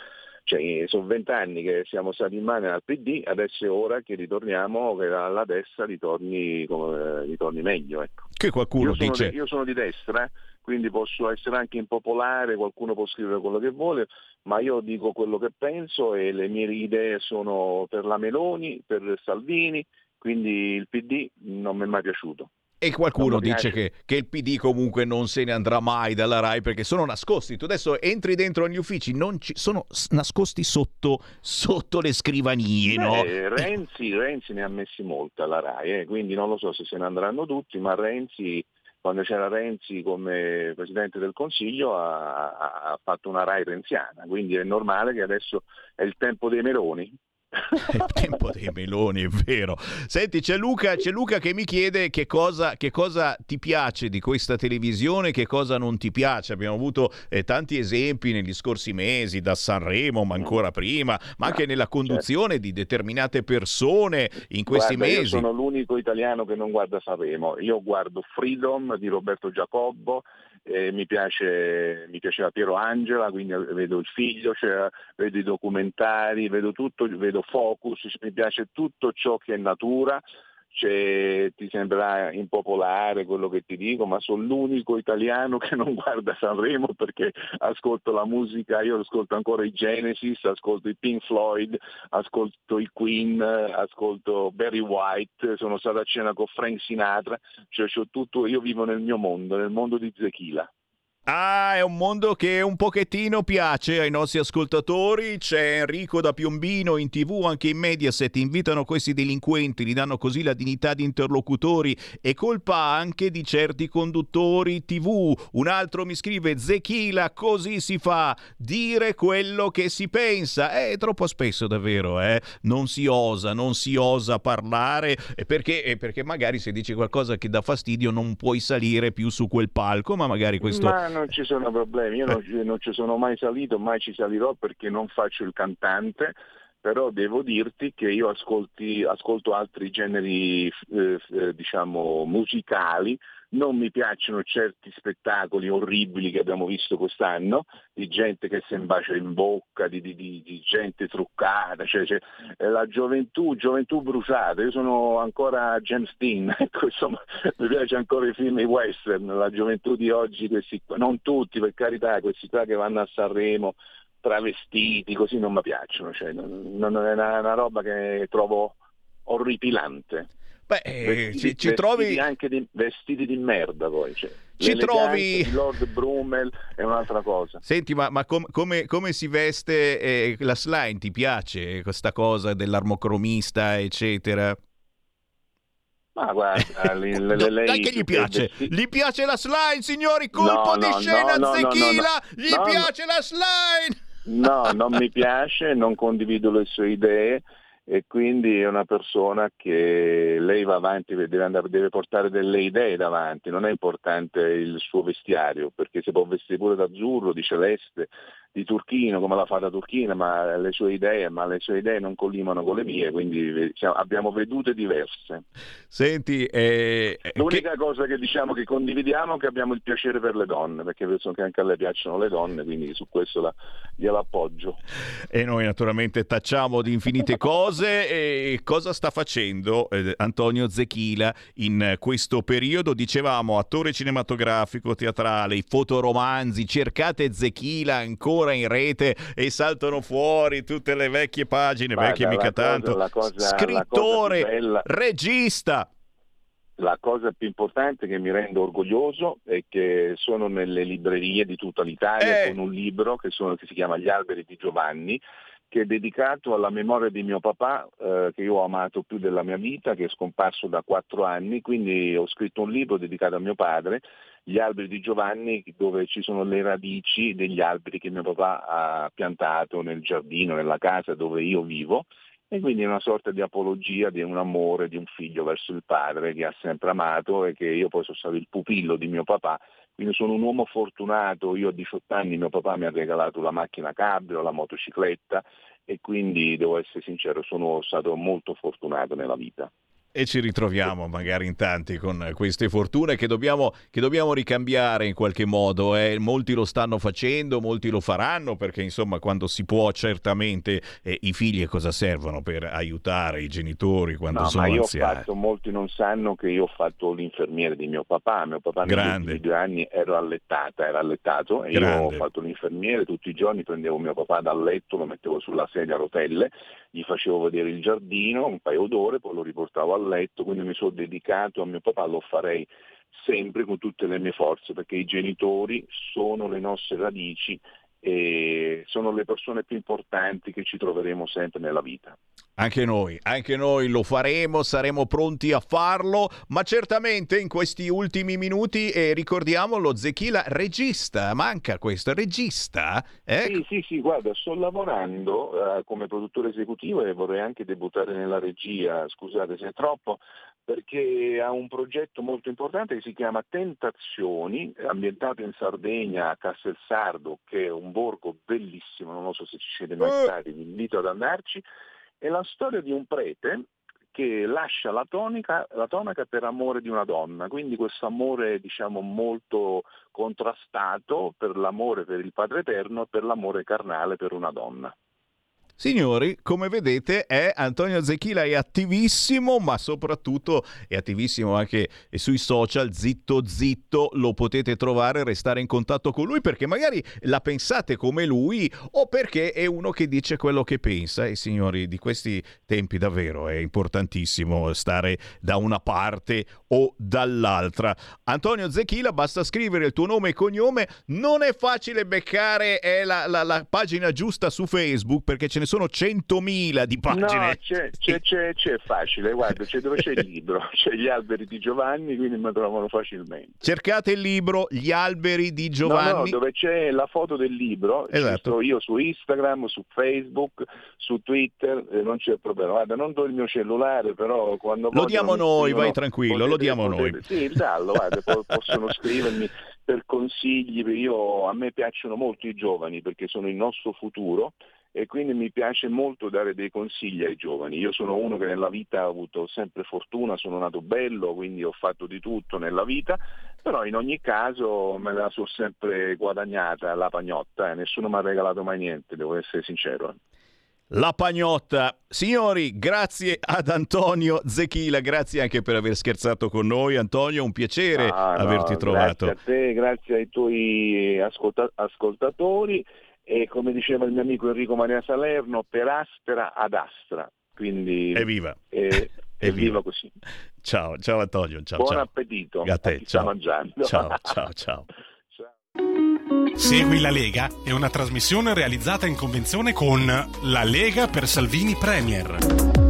Cioè, sono vent'anni che siamo stati in mano al PD, adesso è ora che ritorniamo, che alla destra ritorni, ritorni meglio. Ecco. Che qualcuno io, sono dice... di, io sono di destra, quindi posso essere anche impopolare, qualcuno può scrivere quello che vuole, ma io dico quello che penso e le mie idee sono per la Meloni, per Salvini, quindi il PD non mi è mai piaciuto. E qualcuno dice che, che il PD comunque non se ne andrà mai dalla RAI perché sono nascosti. Tu adesso entri dentro agli uffici, non ci- sono s- nascosti sotto, sotto le scrivanie, no? Beh, Renzi, Renzi ne ha messi molta la RAI, eh, quindi non lo so se se ne andranno tutti, ma Renzi, quando c'era Renzi come Presidente del Consiglio, ha, ha- fatto una RAI renziana, quindi è normale che adesso è il tempo dei Meloni. È il tempo dei meloni, è vero. Senti, c'è Luca, c'è Luca che mi chiede che cosa, che cosa ti piace di questa televisione, che cosa non ti piace. Abbiamo avuto eh, tanti esempi negli scorsi mesi, da Sanremo, ma ancora prima, ma anche nella conduzione di determinate persone in questi Guarda, Io mesi. sono l'unico italiano che non guarda Sanremo. Io guardo Freedom di Roberto Giacobbo, eh, mi, piace, mi piaceva Piero Angela, quindi vedo il figlio, cioè, vedo i documentari, vedo tutto, vedo Focus, mi piace tutto ciò che è natura. Cioè, ti sembrerà impopolare quello che ti dico, ma sono l'unico italiano che non guarda Sanremo perché ascolto la musica, io ascolto ancora i Genesis, ascolto i Pink Floyd, ascolto i Queen, ascolto Barry White, sono stato a cena con Frank Sinatra, cioè tutto, io vivo nel mio mondo, nel mondo di Zechila. Ah, è un mondo che un pochettino piace ai nostri ascoltatori. C'è Enrico da Piombino in tv, anche in Mediaset. Invitano questi delinquenti, gli danno così la dignità di interlocutori. E colpa anche di certi conduttori tv. Un altro mi scrive: Zechila, così si fa. Dire quello che si pensa. Eh, troppo spesso, davvero, eh. Non si osa, non si osa parlare. Perché, perché magari se dici qualcosa che dà fastidio non puoi salire più su quel palco, ma magari questo. Ma non ci sono problemi, io non, non ci sono mai salito, mai ci salirò perché non faccio il cantante, però devo dirti che io ascolti- ascolto altri generi eh, eh, diciamo musicali, non mi piacciono certi spettacoli orribili che abbiamo visto quest'anno, di gente che si imbacia in bocca, di, di- di- di gente truccata, cioè, cioè, eh, la gioventù, gioventù bruciata, io sono ancora James Dean, ecco, insomma, mi piace ancora i film western, la gioventù di oggi, questi non tutti per carità, questi qua che vanno a Sanremo travestiti, così non mi piacciono, cioè, non, non- è una, una roba che trovo orripilante. Beh, eh, Vestiti- ci, ci vestiti trovi. anche di, vestiti di merda poi. Cioè. Ci trovi- di Lord Brummel è un'altra cosa. Senti, ma, ma com- come, come si veste eh, la slime? Ti piace questa cosa dell'armocromista, eccetera? Ma guarda, le- le- le- lei Dai che gli piace? vesti- Gli piace la slime, signori? Colpo No, di no, scena no, no. Gli piace la slime! No, non mi piace, non condivido le sue idee e quindi è una persona che lei va avanti, deve, andare- deve portare delle idee davanti, non è importante il suo vestiario, perché si può vestire pure d'azzurro, di celeste, di turchino, come la fa da turchina, ma le sue idee, ma le sue idee non collimano con le mie, quindi siamo- abbiamo vedute diverse. Senti, eh, eh, L'unica cosa che diciamo che condividiamo è che abbiamo il piacere per le donne, perché penso che anche a lei piacciono le donne, quindi su questo la, gliela appoggio. E noi naturalmente tacciamo di infinite cose. E cosa sta facendo eh, Antonio Zechila in questo periodo? Dicevamo attore cinematografico, teatrale, i fotoromanzi. Cercate Zechila ancora in rete e saltano fuori tutte le vecchie pagine, Guarda, vecchie mica la cosa- tanto. la cosa- la Scrittore, bella- regista. La cosa più importante che mi rende orgoglioso è che sono nelle librerie di tutta l'Italia Eh. con un libro che, sono- che si chiama Gli alberi di Giovanni, che è dedicato alla memoria di mio papà, eh, che io ho amato più della mia vita, che è scomparso da quattro anni, quindi ho scritto un libro dedicato a mio padre, Gli alberi di Giovanni, dove ci sono le radici degli alberi che mio papà ha piantato nel giardino, nella casa dove io vivo, e quindi è una sorta di apologia di un amore di un figlio verso il padre che ha sempre amato e che io poi sono stato il pupillo di mio papà. Quindi sono un uomo fortunato, io a 18 anni mio papà mi ha regalato la macchina cabrio, la motocicletta e quindi devo essere sincero, sono stato molto fortunato nella vita. E ci ritroviamo magari in tanti con queste fortune che dobbiamo, che dobbiamo ricambiare in qualche modo. Eh. Molti lo stanno facendo, molti lo faranno perché insomma quando si può certamente eh, i figli a cosa servono per aiutare i genitori quando no, sono ma io anziani. Ho fatto, molti non sanno che io ho fatto l'infermiere di mio papà. Mio papà negli due anni ero allettata, era allettato e io Grande. ho fatto l'infermiere tutti i giorni, prendevo mio papà dal letto, lo mettevo sulla sedia a rotelle, gli facevo vedere il giardino un paio d'ore, poi lo riportavo a letto, quindi mi sono dedicato a mio papà, lo farei sempre con tutte le mie forze, perché i genitori sono le nostre radici e sono le persone più importanti che ci troveremo sempre nella vita. Anche noi, anche noi lo faremo, saremo pronti a farlo, ma certamente in questi ultimi minuti eh, ricordiamo lo Zechila regista, manca questo regista. Eh? Sì, sì, sì, guarda, sto lavorando eh, come produttore esecutivo e vorrei anche debuttare nella regia, scusate se è troppo, perché ha un progetto molto importante che si chiama Tentazioni, ambientato in Sardegna, a Castelsardo, che è un borgo bellissimo, non lo so se ci siete mai Eh. stati, vi invito ad andarci, è la storia di un prete che lascia la tonica, la tonaca per amore di una donna, quindi questo amore diciamo molto contrastato per l'amore per il Padre Eterno e per l'amore carnale per una donna. Signori, come vedete, è Antonio Zechila è attivissimo, ma soprattutto è attivissimo anche sui social. Zitto, zitto, lo potete trovare, restare in contatto con lui perché magari la pensate come lui o perché è uno che dice quello che pensa. E signori, di questi tempi davvero è importantissimo stare da una parte o dall'altra. Antonio Zechila, basta scrivere il tuo nome e cognome. Non è facile beccare è la, la- la pagina giusta su Facebook perché ce ne sono 100.000 di pagine. No, c'è, c'è, c'è, c'è facile, guarda, c'è dove c'è il libro, c'è gli alberi di Giovanni, quindi mi trovano facilmente. Cercate il libro Gli alberi di No, Giovanni. no, dove c'è la foto del libro, Esatto. io su Instagram, su Facebook, su Twitter, eh, non c'è problema. Guarda, non do il mio cellulare, però quando Lo diamo noi, vai tranquillo, lo potete- diamo potete- noi. Sì, dallo, guarda, po- possono scrivermi per consigli, io, a me piacciono molto i giovani perché sono il nostro futuro e quindi mi piace molto dare dei consigli ai giovani. Io sono uno che nella vita ha avuto sempre fortuna, sono nato bello, quindi ho fatto di tutto nella vita, però in ogni caso me la sono sempre guadagnata la pagnotta, eh, nessuno mi ha regalato mai niente, devo essere sincero. La pagnotta. Signori, grazie ad Antonio Zechila, grazie anche per aver scherzato con noi. Antonio, un piacere Ah, no, averti trovato. Grazie a te, grazie ai tuoi ascolta- ascoltatori e come diceva il mio amico Enrico Maria Salerno, per aspera ad astra. Quindi Evviva. eh, Evviva. così. Ciao, ciao Antonio, ciao Buon ciao. appetito A te, sta ciao. mangiando. Ciao, ciao, ciao. Segui la Lega è una trasmissione realizzata in convenzione con La Lega per Salvini Premier.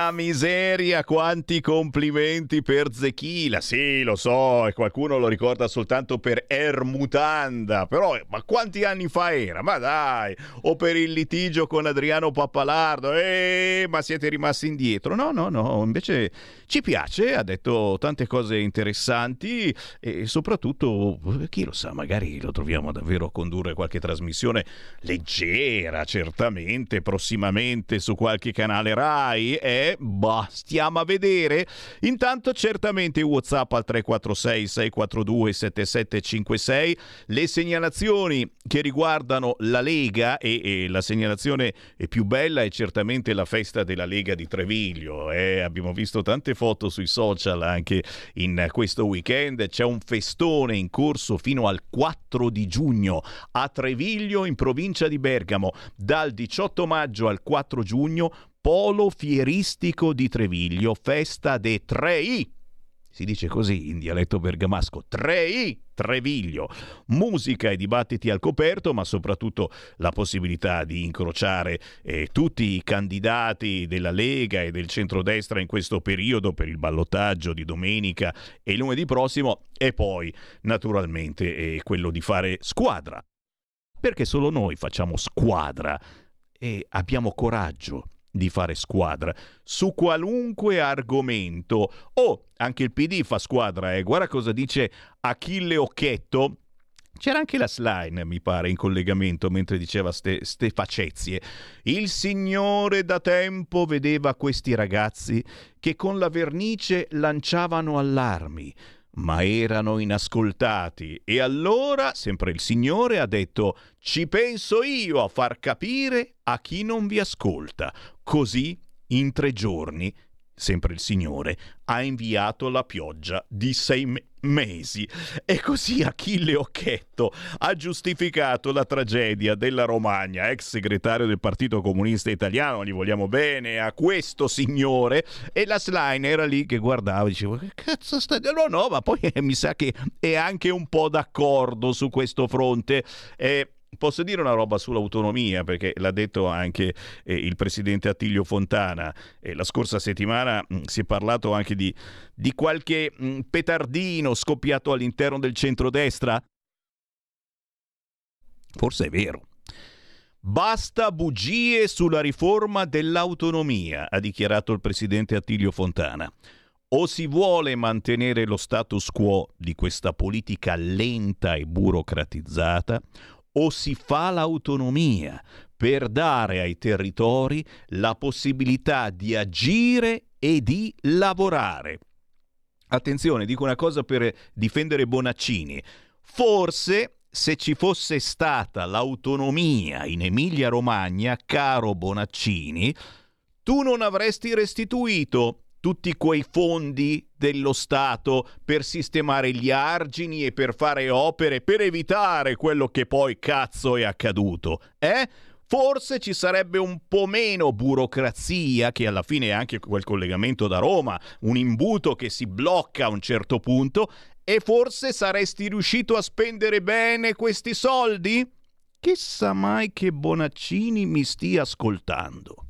La miseria, quanti complimenti per Zechila. Sì, lo so, e qualcuno lo ricorda soltanto per Ermutanda, però ma quanti anni fa era? Ma dai, o per il litigio con Adriano Pappalardo. Eh, ma siete rimasti indietro. No, no, no, invece ci piace, ha detto tante cose interessanti e soprattutto chi lo sa, magari lo troviamo davvero a condurre qualche trasmissione leggera, certamente, prossimamente su qualche canale Rai e bah, stiamo a vedere. Intanto certamente WhatsApp al 346 642 7756, le segnalazioni che riguardano la Lega e, e la segnalazione più bella è certamente la festa della Lega di Treviglio. eh. Abbiamo visto tante foto sui social anche in questo weekend. C'è un festone in corso fino al 4 di giugno a Treviglio in provincia di Bergamo. Dal 18 maggio al 4 giugno Polo Fieristico di Treviglio, festa de 3I. si dice così in dialetto bergamasco, 3i, Treviglio. Musica e dibattiti al coperto, ma soprattutto la possibilità di incrociare eh, tutti i candidati della Lega e del centrodestra in questo periodo per il ballottaggio di domenica e lunedì prossimo e poi naturalmente eh, quello di fare squadra. Perché solo noi facciamo squadra e abbiamo coraggio di fare squadra su qualunque argomento. Oh, anche il PD fa squadra, eh. Guarda cosa dice Achille Occhetto. C'era anche la slime, mi pare, in collegamento mentre diceva ste, ste facezie. Il Signore da tempo vedeva questi ragazzi che con la vernice lanciavano allarmi ma erano inascoltati e allora, sempre il Signore ha detto, ci penso io a far capire a chi non vi ascolta. Così, in tre giorni, sempre il Signore, ha inviato la pioggia di sei me- mesi. E così Achille Occhetto ha giustificato la tragedia della Romagna, ex segretario del Partito Comunista Italiano, gli vogliamo bene a questo signore, e la Slime era lì che guardava e diceva che cazzo sta... No, no, ma poi eh, mi sa che è anche un po' d'accordo su questo fronte. Eh, Posso dire una roba sull'autonomia, perché l'ha detto anche eh, il presidente Attilio Fontana. Eh, la scorsa settimana mh, mm, si è parlato anche di, di qualche mh, mm, petardino scoppiato all'interno del centrodestra. Forse è vero. Basta bugie sulla riforma dell'autonomia, ha dichiarato il presidente Attilio Fontana. O si vuole mantenere lo status quo di questa politica lenta e burocratizzata, o si fa l'autonomia per dare ai territori la possibilità di agire e di lavorare. Attenzione, dico una cosa per difendere Bonaccini. Forse se ci fosse stata l'autonomia in Emilia-Romagna, caro Bonaccini, tu non avresti restituito tutti quei fondi dello Stato per sistemare gli argini e per fare opere per evitare quello che poi cazzo è accaduto, eh? Forse ci sarebbe un po' meno burocrazia, che alla fine è anche quel collegamento da Roma, un imbuto che si blocca a un certo punto, e forse saresti riuscito a spendere bene questi soldi? Chissà mai che Bonaccini mi stia ascoltando.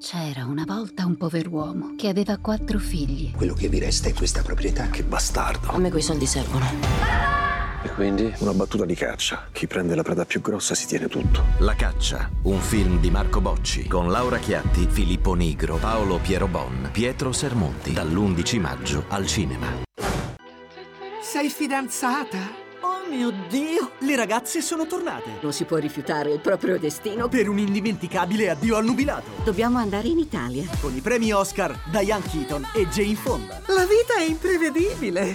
C'era una volta un pover'uomo che aveva quattro figli. Quello che vi resta è questa proprietà. Che bastardo. A me quei soldi servono. E quindi una battuta di caccia. Chi prende la preda più grossa si tiene tutto. La caccia, un film di Marco Bocci con Laura Chiatti, Filippo Nigro, Paolo Piero Bon, Pietro Sermonti, dall'11 maggio al cinema. Sei fidanzata? Oh mio Dio, le ragazze sono tornate. Non si può rifiutare il proprio destino. Per un indimenticabile addio al nubilato. Dobbiamo andare in Italia. Con i premi Oscar, Diane Keaton e Jane Fonda. La vita è imprevedibile.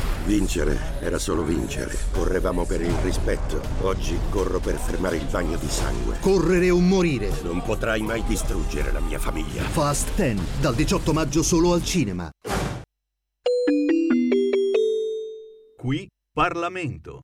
Vincere era solo vincere. Correvamo per il rispetto. Oggi corro per fermare il bagno di sangue. Correre o morire. Non potrai mai distruggere la mia famiglia. Fast 10, dal 18 maggio solo al cinema. Qui Parlamento.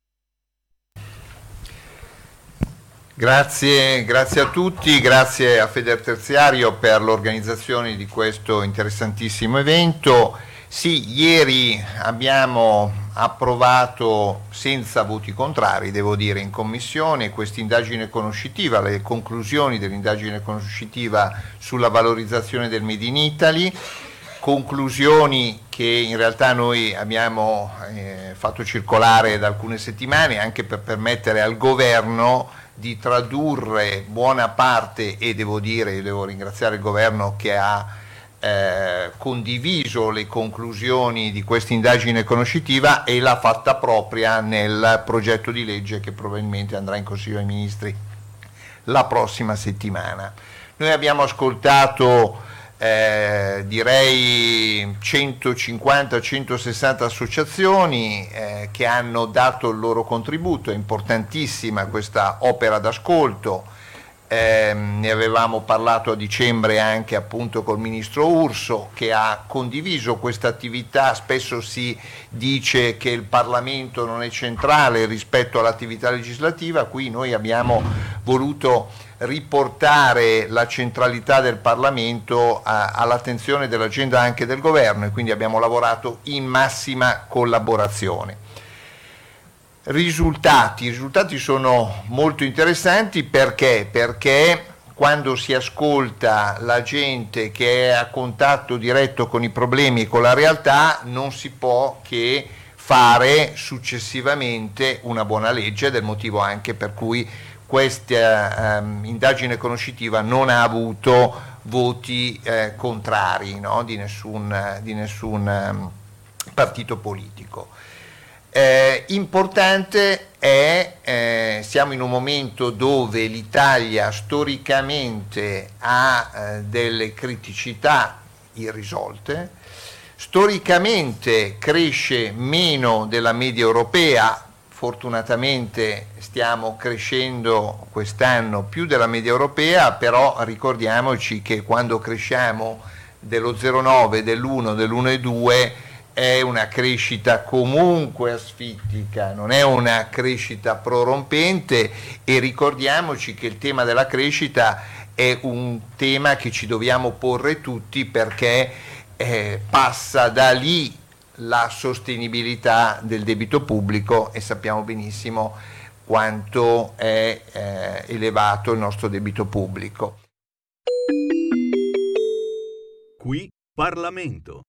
Grazie, grazie, a tutti, grazie a Feder Terziario per l'organizzazione di questo interessantissimo evento. Sì, ieri abbiamo approvato senza voti contrari, devo dire, in commissione questa indagine conoscitiva, le conclusioni dell'indagine conoscitiva sulla valorizzazione del Made in Italy conclusioni che in realtà noi abbiamo eh, fatto circolare da alcune settimane anche per permettere al governo di tradurre buona parte e devo dire, devo ringraziare il governo che ha eh, condiviso le conclusioni di questa indagine conoscitiva e l'ha fatta propria nel progetto di legge che probabilmente andrà in Consiglio dei Ministri la prossima settimana. Noi abbiamo ascoltato eh, direi 150-160 associazioni eh, che hanno dato il loro contributo, è importantissima questa opera d'ascolto, eh, ne avevamo parlato a dicembre anche appunto col ministro Urso che ha condiviso questa attività, spesso si dice che il Parlamento non è centrale rispetto all'attività legislativa, qui noi abbiamo voluto riportare la centralità del Parlamento a, all'attenzione dell'agenda anche del governo e quindi abbiamo lavorato in massima collaborazione. Risultati, I risultati sono molto interessanti perché? Perché quando si ascolta la gente che è a contatto diretto con i problemi e con la realtà non si può che fare successivamente una buona legge, del motivo anche per cui questa ehm, indagine conoscitiva non ha avuto voti eh, contrari no? di nessun, di nessun um, partito politico. Eh, importante è, eh, siamo in un momento dove l'Italia storicamente ha eh, delle criticità irrisolte, storicamente cresce meno della media europea, fortunatamente stiamo crescendo quest'anno più della media europea, però ricordiamoci che quando cresciamo dello 0,9, dell'1, dell'1,2 è una crescita comunque asfittica, non è una crescita prorompente e ricordiamoci che il tema della crescita è un tema che ci dobbiamo porre tutti perché eh, passa da lì la sostenibilità del debito pubblico e sappiamo benissimo quanto è eh, elevato il nostro debito pubblico. Qui Parlamento.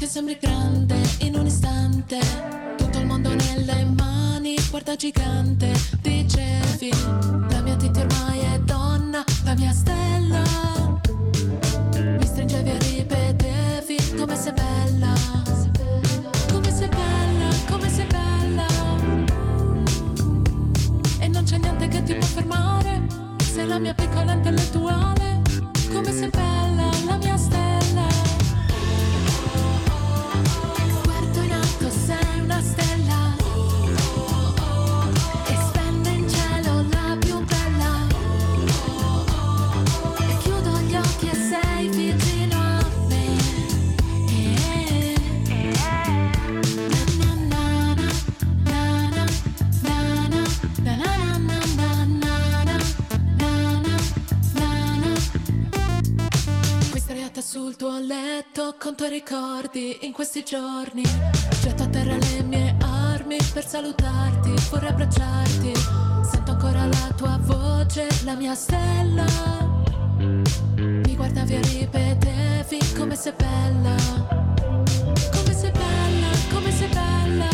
Che sembri grande in un istante. Tutto il mondo nelle mani, guarda gigante. Dicevi, la mia Titti ormai è donna, la mia stella. Mi stringevi e ripetevi come sei bella. Come sei bella, come sei bella. E non c'è niente che ti può fermare. Sei la mia piccola intellettuale. Come sei bella, sdraiata sul tuo letto con tuoi ricordi in questi giorni. Getto a terra le mie armi per salutarti, vorrei abbracciarti. Sento ancora la tua voce, la mia stella. Mi guardavi e ripetevi come sei bella. Come sei bella, come sei bella.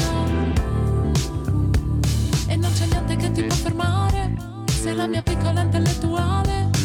E non c'è niente che ti può fermare Sei la mia piccola intellettuale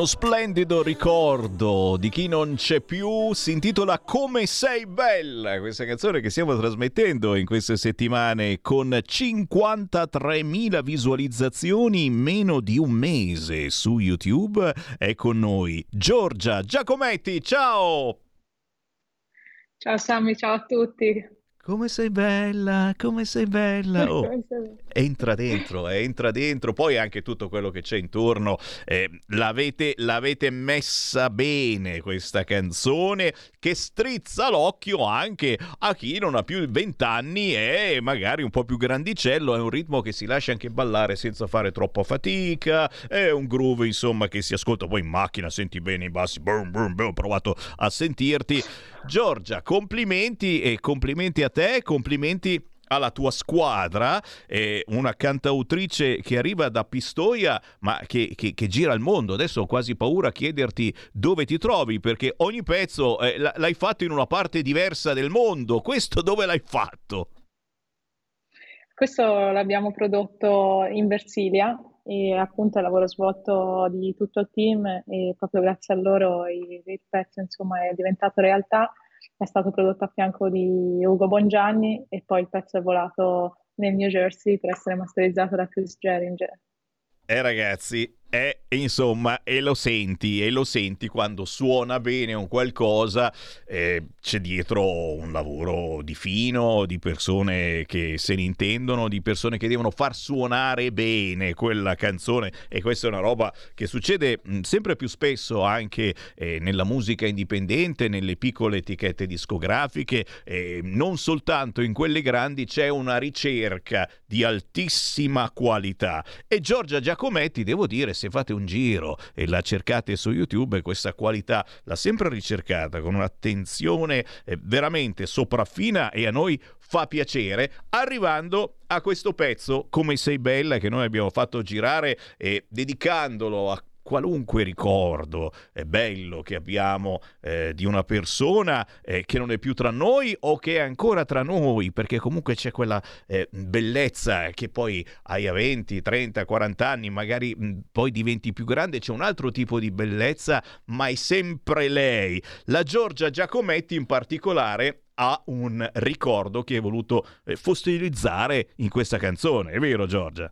Uno splendido ricordo di chi non c'è più si intitola Come sei bella, questa canzone che stiamo trasmettendo in queste settimane con 53.000 visualizzazioni in meno di un mese su YouTube. È con noi Giorgia Giacometti, ciao! Ciao Sammy, ciao a tutti. Come sei bella, come sei bella. Oh, entra dentro, eh, entra dentro. Poi anche tutto quello che c'è intorno. Eh, l'avete, l'avete messa bene questa canzone che strizza l'occhio anche a chi non ha più 20 anni e magari un po' più grandicello. È un ritmo che si lascia anche ballare senza fare troppa fatica. È un groove, insomma, che si ascolta poi in macchina, senti bene i bassi. Boom, boom, boom, ho provato a sentirti. Giorgia, complimenti e complimenti a te, complimenti alla tua squadra, eh, una cantautrice che arriva da Pistoia ma che, che, che, gira il mondo. Adesso ho quasi paura a chiederti dove ti trovi perché ogni pezzo eh, l'hai fatto in una parte diversa del mondo. Questo dove l'hai fatto? Questo l'abbiamo prodotto in Versilia e appunto il lavoro svolto di tutto il team e proprio grazie a loro il, il pezzo insomma è diventato realtà è stato prodotto a fianco di Ugo Bongianni e poi il pezzo è volato nel New Jersey per essere masterizzato da Chris Geringer. Eh ragazzi, e insomma, e lo senti, e lo senti quando suona bene un qualcosa, eh, c'è dietro un lavoro di fino, di persone che se ne intendono, di persone che devono far suonare bene quella canzone. E questa è una roba che succede mh, sempre più spesso anche eh, nella musica indipendente, nelle piccole etichette discografiche, eh, non soltanto in quelle grandi c'è una ricerca di altissima qualità. E Giorgia Giacometti, devo dire, se fate un giro e la cercate su YouTube, questa qualità l'ha sempre ricercata con un'attenzione eh, veramente sopraffina e a noi fa piacere, arrivando a questo pezzo Come sei bella che noi abbiamo fatto girare e dedicandolo a qualunque ricordo eh, bello che abbiamo eh, di una persona eh, che non è più tra noi o che è ancora tra noi, perché comunque c'è quella eh, bellezza che poi hai a 20, 30, 40 anni, magari mh, poi diventi più grande, c'è un altro tipo di bellezza, ma è sempre lei. La Giorgia Giacometti in particolare ha un ricordo che hai voluto eh, fossilizzare in questa canzone, è vero Giorgia?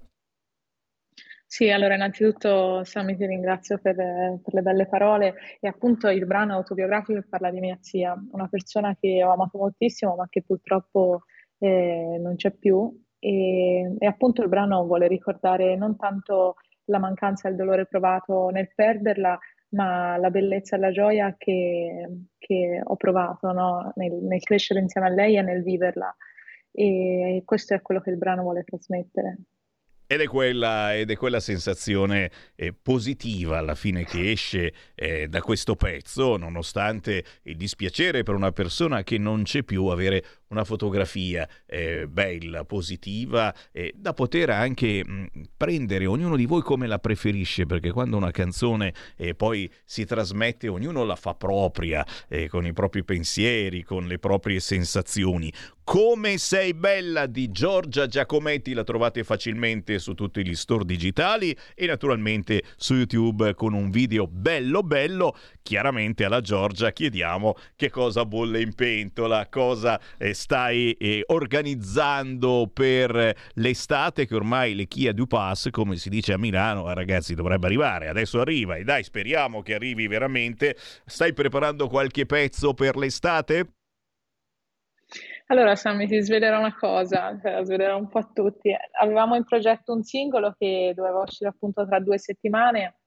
Sì, allora innanzitutto Sammy ti ringrazio per, per, le belle parole e appunto il brano autobiografico parla di mia zia, una persona che ho amato moltissimo ma che purtroppo eh, non c'è più e, e, appunto il brano vuole ricordare non tanto la mancanza e il dolore provato nel perderla ma la bellezza e la gioia che, che ho provato no? nel, nel crescere insieme a lei e nel viverla e questo è quello che il brano vuole trasmettere. Ed è quella, ed è quella sensazione eh, positiva alla fine che esce eh, da questo pezzo, nonostante il dispiacere per una persona che non c'è più avere una fotografia eh, bella, positiva, da poter anche mh, prendere ognuno di voi come la preferisce, perché quando una canzone eh, poi si trasmette, ognuno la fa propria, eh, con i propri pensieri, con le proprie sensazioni. Come sei bella di Giorgia Giacometti la trovate facilmente su tutti gli store digitali e naturalmente su YouTube con un video bello bello. Chiaramente alla Giorgia chiediamo che cosa bolle in pentola, cosa eh, stai eh, organizzando per l'estate che ormai le Chia du Pass, come si dice a Milano, eh, ragazzi, dovrebbe arrivare. Adesso arriva e dai, speriamo che arrivi veramente. Stai preparando qualche pezzo per l'estate? Allora, Sammy, ti svelerò una cosa, cioè, svelerò un po' a tutti. Avevamo in progetto un singolo che doveva uscire appunto tra due settimane,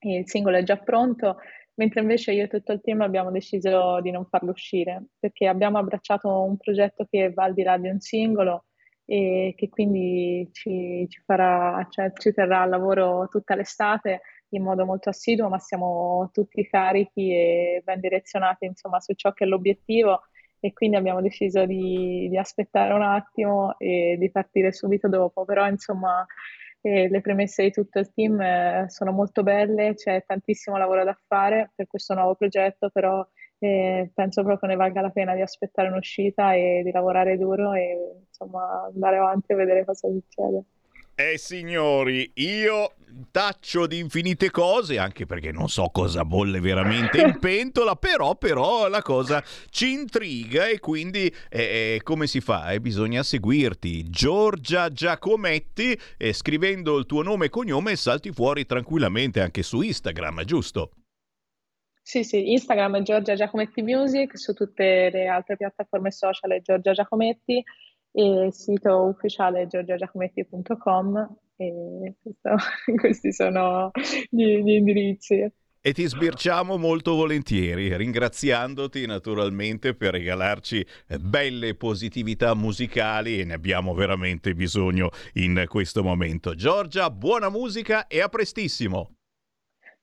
il singolo è già pronto, mentre invece io e tutto il team abbiamo deciso di non farlo uscire, perché abbiamo abbracciato un progetto che va al di là di un singolo e che quindi ci, ci, farà, cioè, ci terrà al lavoro tutta l'estate in modo molto assiduo, ma siamo tutti carichi e ben direzionati insomma, su ciò che è l'obiettivo. E quindi abbiamo deciso di, di aspettare un attimo e di partire subito dopo, però insomma eh, le premesse di tutto il team eh, sono molto belle, c'è tantissimo lavoro da fare per questo nuovo progetto, però eh, penso proprio ne valga la pena di aspettare un'uscita e di lavorare duro e insomma andare avanti e vedere cosa succede. Eh signori, io cartaccio di infinite cose, anche perché non so cosa bolle veramente in pentola, però, però la cosa ci intriga e quindi eh, come si fa? Eh, bisogna seguirti. Giorgia Giacometti, eh, scrivendo il tuo nome e cognome salti fuori tranquillamente anche su Instagram, giusto? Sì, sì, Instagram è Giorgia Giacometti Music, su tutte le altre piattaforme social è Giorgia Giacometti e sito ufficiale giorgiagiacometti.com e questo, questi sono gli, gli indirizzi. E ti sbirciamo molto volentieri, ringraziandoti naturalmente per regalarci belle positività musicali e ne abbiamo veramente bisogno in questo momento. Giorgia, buona musica e a prestissimo!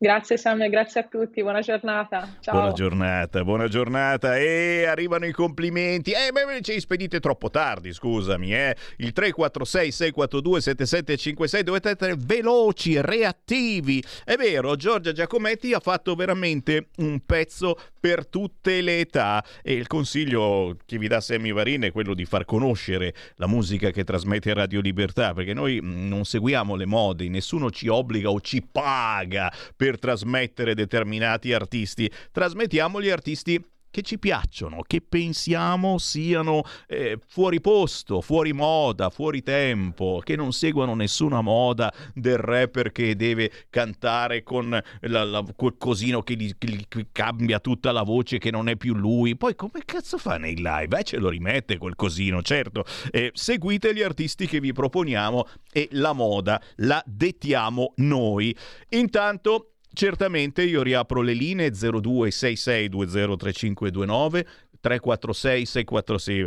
Grazie Sam, grazie a tutti, buona giornata. Ciao. Buona giornata, buona giornata. E arrivano i complimenti. Eh, beh, ci spedite troppo tardi, scusami, eh. Il 346 642 7756 dovete essere veloci, reattivi. È vero, Giorgia Giacometti ha fatto veramente un pezzo per tutte le età e il consiglio che vi dà Sammy Varin è quello di far conoscere la musica che trasmette Radio Libertà, perché noi mm, non seguiamo le mode, nessuno ci obbliga o ci paga per per trasmettere determinati artisti, trasmettiamo gli artisti che ci piacciono, che pensiamo siano eh, fuori posto, fuori moda, fuori tempo, che non seguono nessuna moda del rapper che deve cantare con la, la, quel cosino che gli, gli, cambia tutta la voce, che non è più lui. Poi come cazzo fa nei live? Eh, ce lo rimette quel cosino, certo. Eh, seguite gli artisti che vi proponiamo e la moda la dettiamo noi. Intanto Certamente io riapro le linee 0266203529 346 646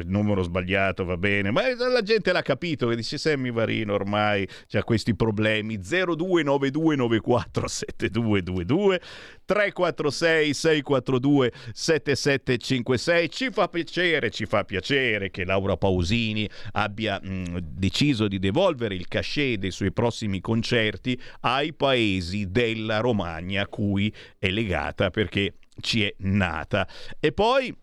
il numero sbagliato va bene ma la gente l'ha capito che dice Sammy Varino ormai ha questi problemi. 0292947222 346 642 7756 ci fa piacere ci fa piacere che Laura Pausini abbia mh, deciso di devolvere il cachet dei suoi prossimi concerti ai paesi della Romagna a cui è legata perché ci è nata. E poi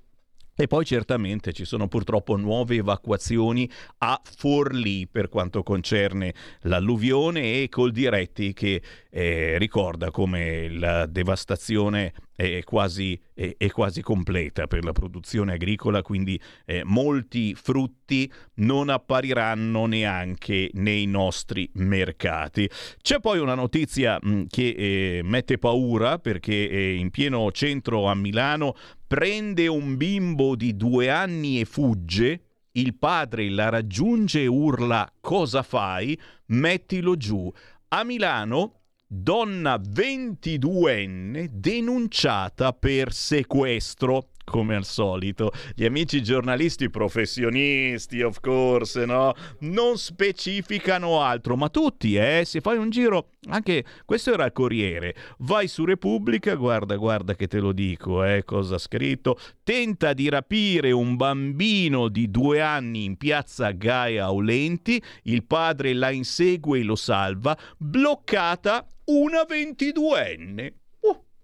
e poi certamente ci sono purtroppo nuove evacuazioni a Forlì per quanto concerne l'alluvione e Coldiretti che eh, ricorda come la devastazione è quasi, è, è quasi, completa per la produzione agricola, quindi eh, molti frutti non appariranno neanche nei nostri mercati. C'è poi una notizia mh, che eh, mette paura perché eh, in pieno centro a Milano prende un bimbo di due anni e fugge. Il padre la raggiunge e urla cosa fai? Mettilo giù. A Milano donna 22enne denunciata per sequestro come al solito. Gli amici giornalisti professionisti, of course, no? Non specificano altro, ma tutti, eh? Se fai un giro, anche questo era il Corriere. Vai su Repubblica, guarda, guarda che te lo dico, eh? Cosa ha scritto? Tenta di rapire un bambino di due anni in piazza Gaia Aulenti, il padre la insegue e lo salva, bloccata una 22enne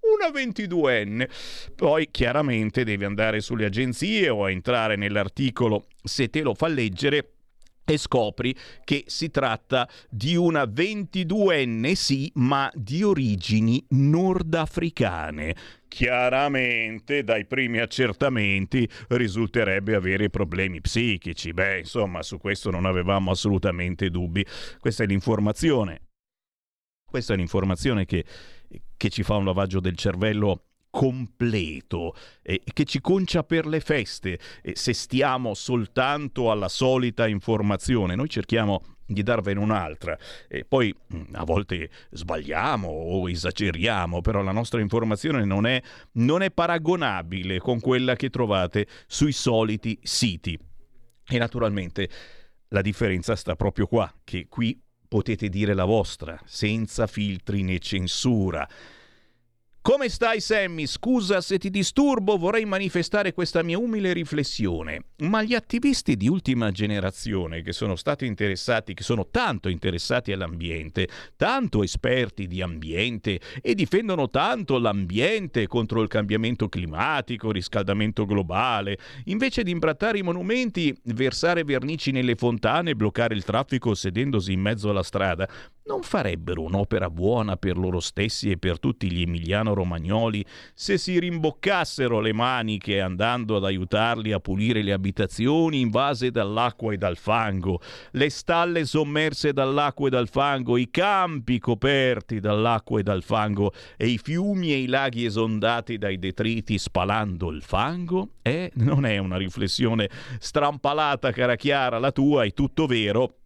una 22enne. Poi chiaramente devi andare sulle agenzie o entrare nell'articolo se te lo fa leggere e scopri che si tratta di una 22enne, sì, ma di origini nordafricane. Chiaramente dai primi accertamenti risulterebbe avere problemi psichici. Beh, insomma, su questo non avevamo assolutamente dubbi. Questa è l'informazione. Questa è l'informazione che che ci fa un lavaggio del cervello completo e eh, che ci concia per le feste. E se stiamo soltanto alla solita informazione noi cerchiamo di darvene un'altra. E poi mm, a volte sbagliamo o esageriamo però la nostra informazione non è, non è paragonabile con quella che trovate sui soliti siti. E naturalmente la differenza sta proprio qua che qui potete dire la vostra senza filtri né censura Come stai Sammy? Scusa se ti disturbo, vorrei manifestare questa mia umile riflessione. Ma gli attivisti di ultima generazione che sono stati interessati, che sono tanto interessati all'ambiente, tanto esperti di ambiente e difendono tanto l'ambiente contro il cambiamento climatico, riscaldamento globale, invece di imbrattare i monumenti, versare vernici nelle fontane, bloccare il traffico sedendosi in mezzo alla strada, non farebbero un'opera buona per loro stessi e per tutti gli emiliano-romagnoli se si rimboccassero le maniche andando ad aiutarli a pulire le abitazioni invase dall'acqua e dal fango, le stalle sommerse dall'acqua e dal fango, i campi coperti dall'acqua e dal fango e i fiumi e i laghi esondati dai detriti spalando il fango? Eh, non è una riflessione strampalata, cara Chiara, la tua, è tutto vero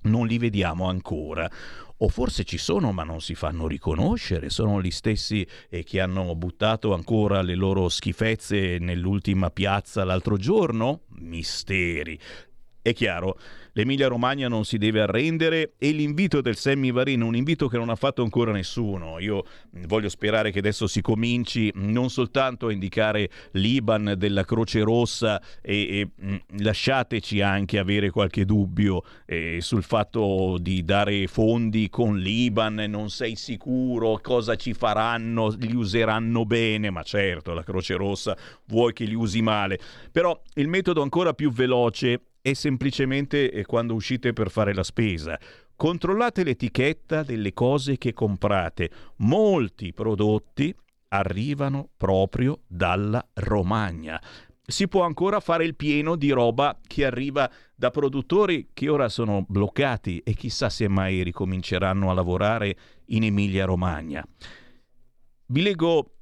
non li vediamo ancora. O forse ci sono ma non si fanno riconoscere, sono gli stessi eh, che hanno buttato ancora le loro schifezze nell'ultima piazza l'altro giorno? Misteri. È chiaro, l'Emilia Romagna non si deve arrendere e l'invito del Sammy Varin, un invito che non ha fatto ancora nessuno. Io voglio sperare che adesso si cominci non soltanto a indicare l'Iban della Croce Rossa e, e lasciateci anche avere qualche dubbio eh, sul fatto di dare fondi con l'Iban, non sei sicuro cosa ci faranno, li useranno bene, ma certo la Croce Rossa vuoi che li usi male. Però il metodo ancora più veloce è semplicemente eh, quando uscite per fare la spesa. Controllate l'etichetta delle cose che comprate. Molti prodotti arrivano proprio dalla Romagna. Si può ancora fare il pieno di roba che arriva da produttori che ora sono bloccati e chissà se mai ricominceranno a lavorare in Emilia Romagna. Vi leggo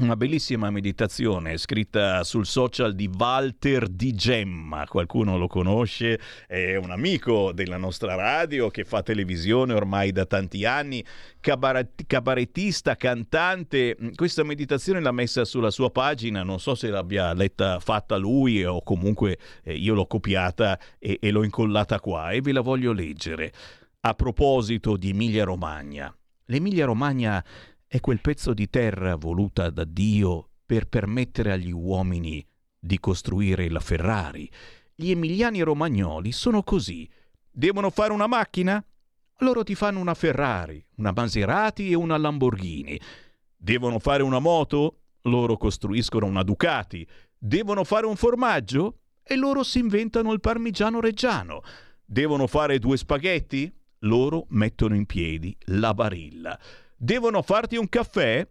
una bellissima meditazione scritta sul social di Walter Di Gemma, qualcuno lo conosce, è un amico della nostra radio che fa televisione ormai da tanti anni, cabaret- cabarettista, cantante. Questa meditazione l'ha messa sulla sua pagina, non so se l'abbia letta fatta lui o comunque eh, io l'ho copiata e, e l'ho incollata qua e ve la voglio leggere. A proposito di Emilia Romagna. L'Emilia Romagna è quel pezzo di terra voluta da Dio per permettere agli uomini di costruire la Ferrari. Gli emiliani romagnoli sono così. Devono fare una macchina? Loro ti fanno una Ferrari, una Maserati e una Lamborghini. Devono fare una moto? Loro costruiscono una Ducati. Devono fare un formaggio? E loro si inventano il parmigiano reggiano. Devono fare due spaghetti? Loro mettono in piedi la barilla. Devono farti un caffè?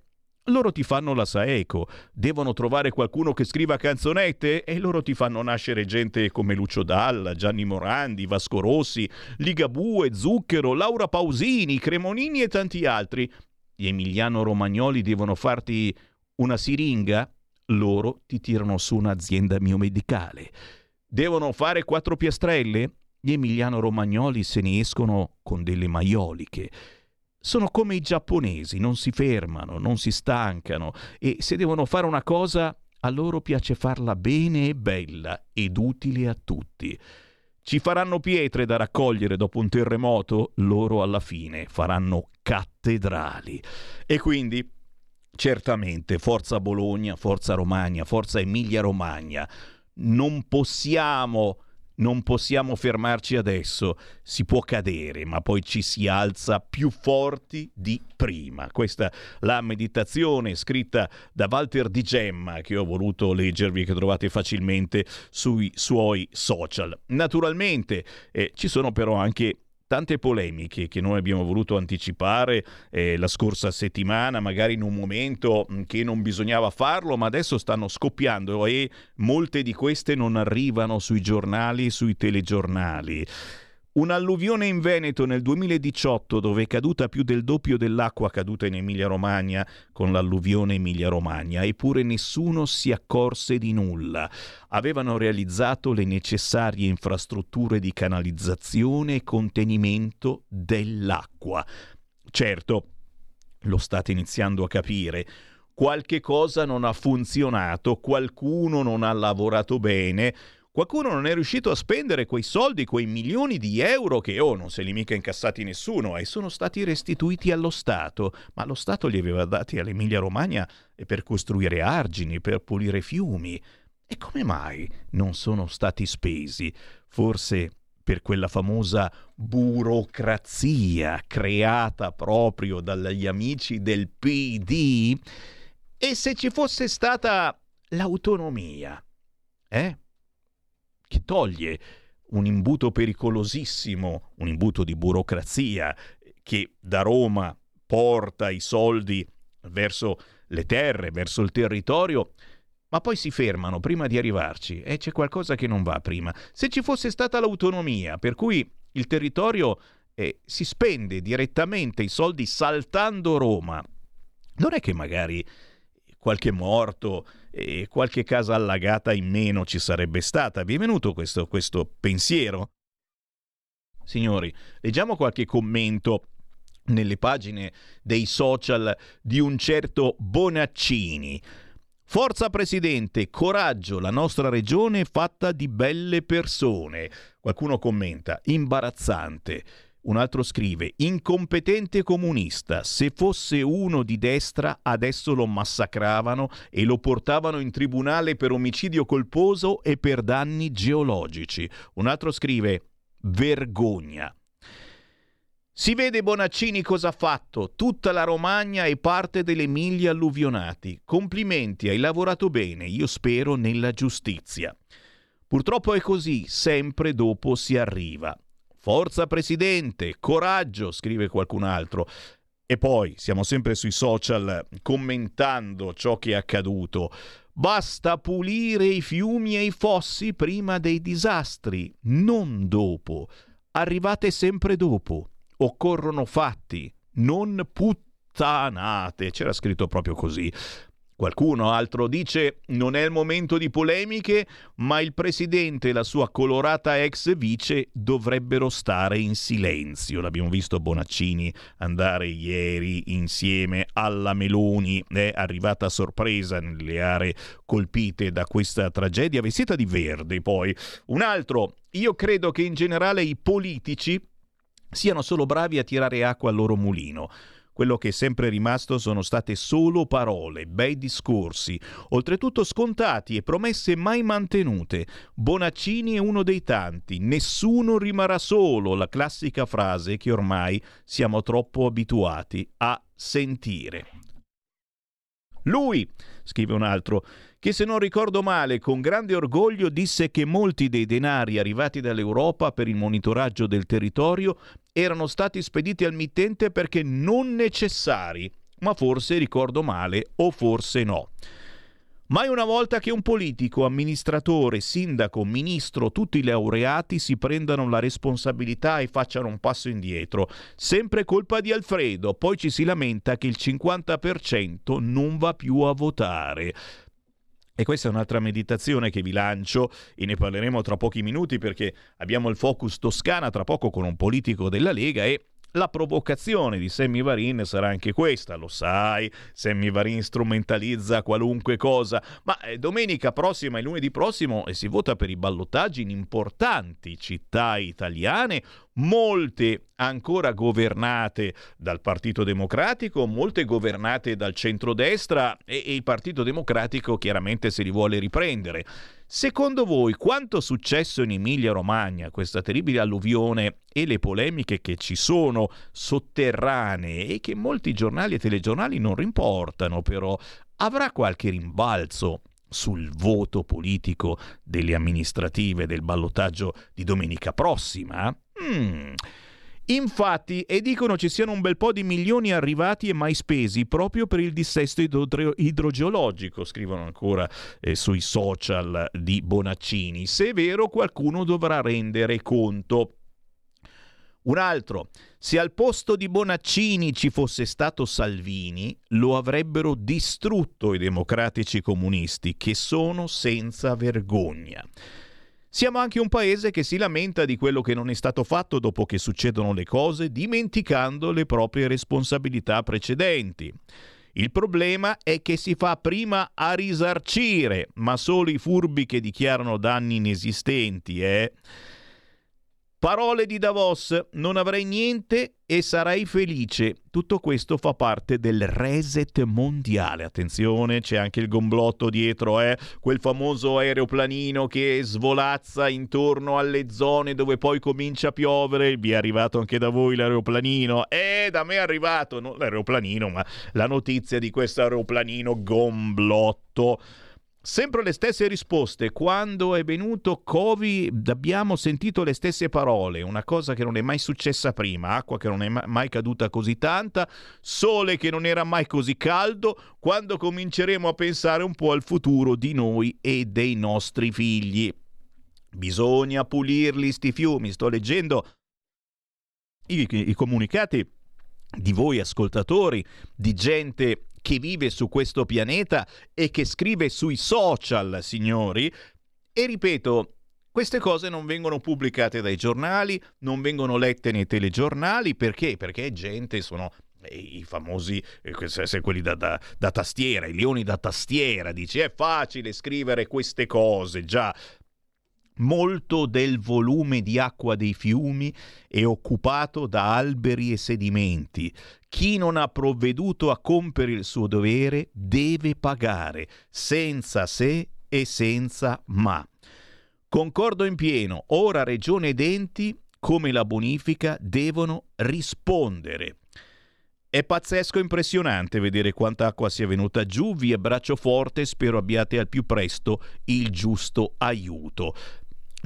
Loro ti fanno la Saeco. Devono trovare qualcuno che scriva canzonette? E loro ti fanno nascere gente come Lucio Dalla, Gianni Morandi, Vasco Rossi, Ligabue, Zucchero, Laura Pausini, Cremonini e tanti altri. Gli Emiliano Romagnoli devono farti una siringa? Loro ti tirano su un'azienda biomedicale. Devono fare quattro piastrelle? Gli Emiliano Romagnoli se ne escono con delle maioliche. Sono come i giapponesi, non si fermano, non si stancano e se devono fare una cosa a loro piace farla bene e bella ed utile a tutti. Ci faranno pietre da raccogliere dopo un terremoto? Loro alla fine faranno cattedrali. E quindi, certamente, forza Bologna, forza Romagna, forza Emilia Romagna. Non possiamo non possiamo fermarci adesso, si può cadere, ma poi ci si alza più forti di prima. Questa è la meditazione scritta da Walter Di Gemma che ho voluto leggervi, che trovate facilmente sui suoi social. Naturalmente eh, ci sono però anche tante polemiche che noi abbiamo voluto anticipare eh, la scorsa settimana, magari in un momento mm, che non bisognava farlo, ma adesso stanno scoppiando e molte di queste non arrivano sui giornali, sui telegiornali. Un'alluvione in Veneto nel 2018 dove è caduta più del doppio dell'acqua caduta in Emilia-Romagna con l'alluvione Emilia-Romagna, eppure nessuno si accorse di nulla. Avevano realizzato le necessarie infrastrutture di canalizzazione e contenimento dell'acqua. Certo, lo state iniziando a capire, qualche cosa non ha funzionato, qualcuno non ha lavorato bene, Qualcuno non è riuscito a spendere quei soldi, quei milioni di euro che oh, non se li mica incassati nessuno e sono stati restituiti allo Stato, ma lo Stato li aveva dati all'Emilia Romagna per costruire argini, per pulire fiumi. E come mai non sono stati spesi? Forse per quella famosa burocrazia creata proprio dagli amici del PD? E se ci fosse stata l'autonomia, eh? Che toglie un imbuto pericolosissimo, un imbuto di burocrazia che da Roma porta i soldi verso le terre, verso il territorio, ma poi si fermano prima di arrivarci e c'è qualcosa che non va prima. Se ci fosse stata l'autonomia, per cui il territorio eh, si spende direttamente i soldi saltando Roma, non è che magari qualche morto e qualche casa allagata in meno ci sarebbe stata. Vi è venuto questo, questo pensiero? Signori, leggiamo qualche commento nelle pagine dei social di un certo Bonaccini. Forza Presidente, coraggio, la nostra regione è fatta di belle persone. Qualcuno commenta, imbarazzante. Un altro scrive, incompetente comunista, se fosse uno di destra adesso lo massacravano e lo portavano in tribunale per omicidio colposo e per danni geologici. Un altro scrive, vergogna. Si vede Bonaccini cosa ha fatto, tutta la Romagna e parte dell'Emilia alluvionati. Complimenti, hai lavorato bene, io spero nella giustizia. Purtroppo è così, sempre dopo si arriva. Forza Presidente, coraggio, scrive qualcun altro. E poi siamo sempre sui social commentando ciò che è accaduto. Basta pulire i fiumi e i fossi prima dei disastri, non dopo. Arrivate sempre dopo. Occorrono fatti, non puttanate. C'era scritto proprio così. Qualcuno altro dice non è il momento di polemiche, ma il presidente e la sua colorata ex vice dovrebbero stare in silenzio. L'abbiamo visto Bonaccini andare ieri insieme alla Meloni, è arrivata a sorpresa nelle aree colpite da questa tragedia vestita di verde. Poi un altro, io credo che in generale i politici siano solo bravi a tirare acqua al loro mulino. Quello che è sempre rimasto sono state solo parole, bei discorsi, oltretutto scontati e promesse mai mantenute. Bonaccini è uno dei tanti, nessuno rimarrà solo, la classica frase che ormai siamo troppo abituati a sentire. Lui, scrive un altro, che se non ricordo male con grande orgoglio disse che molti dei denari arrivati dall'Europa per il monitoraggio del territorio erano stati spediti al mittente perché non necessari, ma forse ricordo male o forse no. Mai una volta che un politico, amministratore, sindaco, ministro, tutti i laureati si prendano la responsabilità e facciano un passo indietro. Sempre colpa di Alfredo, poi ci si lamenta che il 50% non va più a votare. E questa è un'altra meditazione che vi lancio e ne parleremo tra pochi minuti perché abbiamo il focus Toscana tra poco con un politico della Lega e la provocazione di Sammy Varin sarà anche questa, lo sai, Sammy Varin strumentalizza qualunque cosa, ma eh, domenica prossima e lunedì prossimo eh, si vota per i ballottaggi in importanti città italiane, molte ancora governate dal Partito Democratico, molte governate dal centrodestra e, e il Partito Democratico chiaramente se li vuole riprendere. Secondo voi quanto successo in Emilia-Romagna, questa terribile alluvione e le polemiche che ci sono sotterranee e che molti giornali e telegiornali non rimportano però, avrà qualche rimbalzo sul voto politico delle amministrative del ballottaggio di domenica prossima? Hmm. Infatti, e dicono ci siano un bel po' di milioni arrivati e mai spesi proprio per il dissesto idro- idrogeologico, scrivono ancora eh, sui social di Bonaccini. Se è vero, qualcuno dovrà rendere conto. Un altro, se al posto di Bonaccini ci fosse stato Salvini, lo avrebbero distrutto i democratici comunisti, che sono senza vergogna. Siamo anche un paese che si lamenta di quello che non è stato fatto dopo che succedono le cose, dimenticando le proprie responsabilità precedenti. Il problema è che si fa prima a risarcire, ma solo i furbi che dichiarano danni inesistenti, eh? Parole di Davos, non avrai niente e sarai felice. Tutto questo fa parte del reset mondiale. Attenzione, c'è anche il gomblotto dietro, eh? quel famoso aeroplanino che svolazza intorno alle zone dove poi comincia a piovere. Vi è arrivato anche da voi l'aeroplanino? Eh, da me è arrivato, non l'aeroplanino, ma la notizia di questo aeroplanino gomblotto Sempre le stesse risposte. Quando è venuto Covid abbiamo sentito le stesse parole, una cosa che non è mai successa prima, acqua che non è mai caduta così tanta, sole che non era mai così caldo, quando cominceremo a pensare un po' al futuro di noi e dei nostri figli. Bisogna pulirli sti fiumi, sto leggendo i, i comunicati di voi ascoltatori, di gente che vive su questo pianeta e che scrive sui social, signori. E ripeto, queste cose non vengono pubblicate dai giornali, non vengono lette nei telegiornali, perché? Perché gente sono i famosi, eh, se quelli da, da, da, tastiera, i leoni da tastiera, dice è facile scrivere queste cose, già. Molto del volume di acqua dei fiumi è occupato da alberi e sedimenti chi non ha provveduto a compiere il suo dovere deve pagare, senza se e senza ma. Concordo in pieno, ora Regione ed enti, come la bonifica, devono rispondere. È pazzesco impressionante vedere quanta acqua sia venuta giù, vi abbraccio forte e spero abbiate al più presto il giusto aiuto.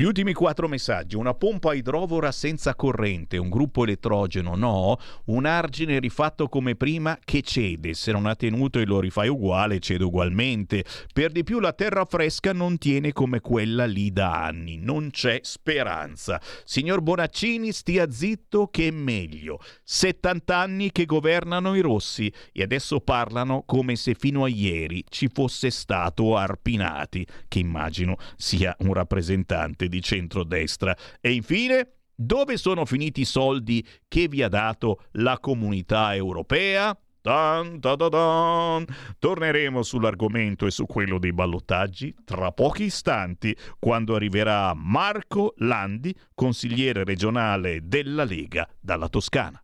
Gli ultimi quattro messaggi, una pompa idrovora senza corrente, un gruppo elettrogeno no, un argine rifatto come prima che cede, se non ha tenuto e lo rifai uguale cede ugualmente. Per di più la terra fresca non tiene come quella lì da anni, non c'è speranza. Signor Bonaccini stia zitto che è meglio. 70 anni che governano i rossi e adesso parlano come se fino a ieri ci fosse stato Arpinati, che immagino sia un rappresentante di centrodestra. E infine, dove sono finiti i soldi che vi ha dato la comunità europea? Dan, da, da, dan. Torneremo sull'argomento e su quello dei ballottaggi tra pochi istanti, quando arriverà Marco Landi, consigliere regionale della Lega dalla Toscana.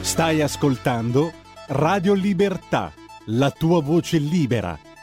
Stai ascoltando Radio Libertà, la tua voce libera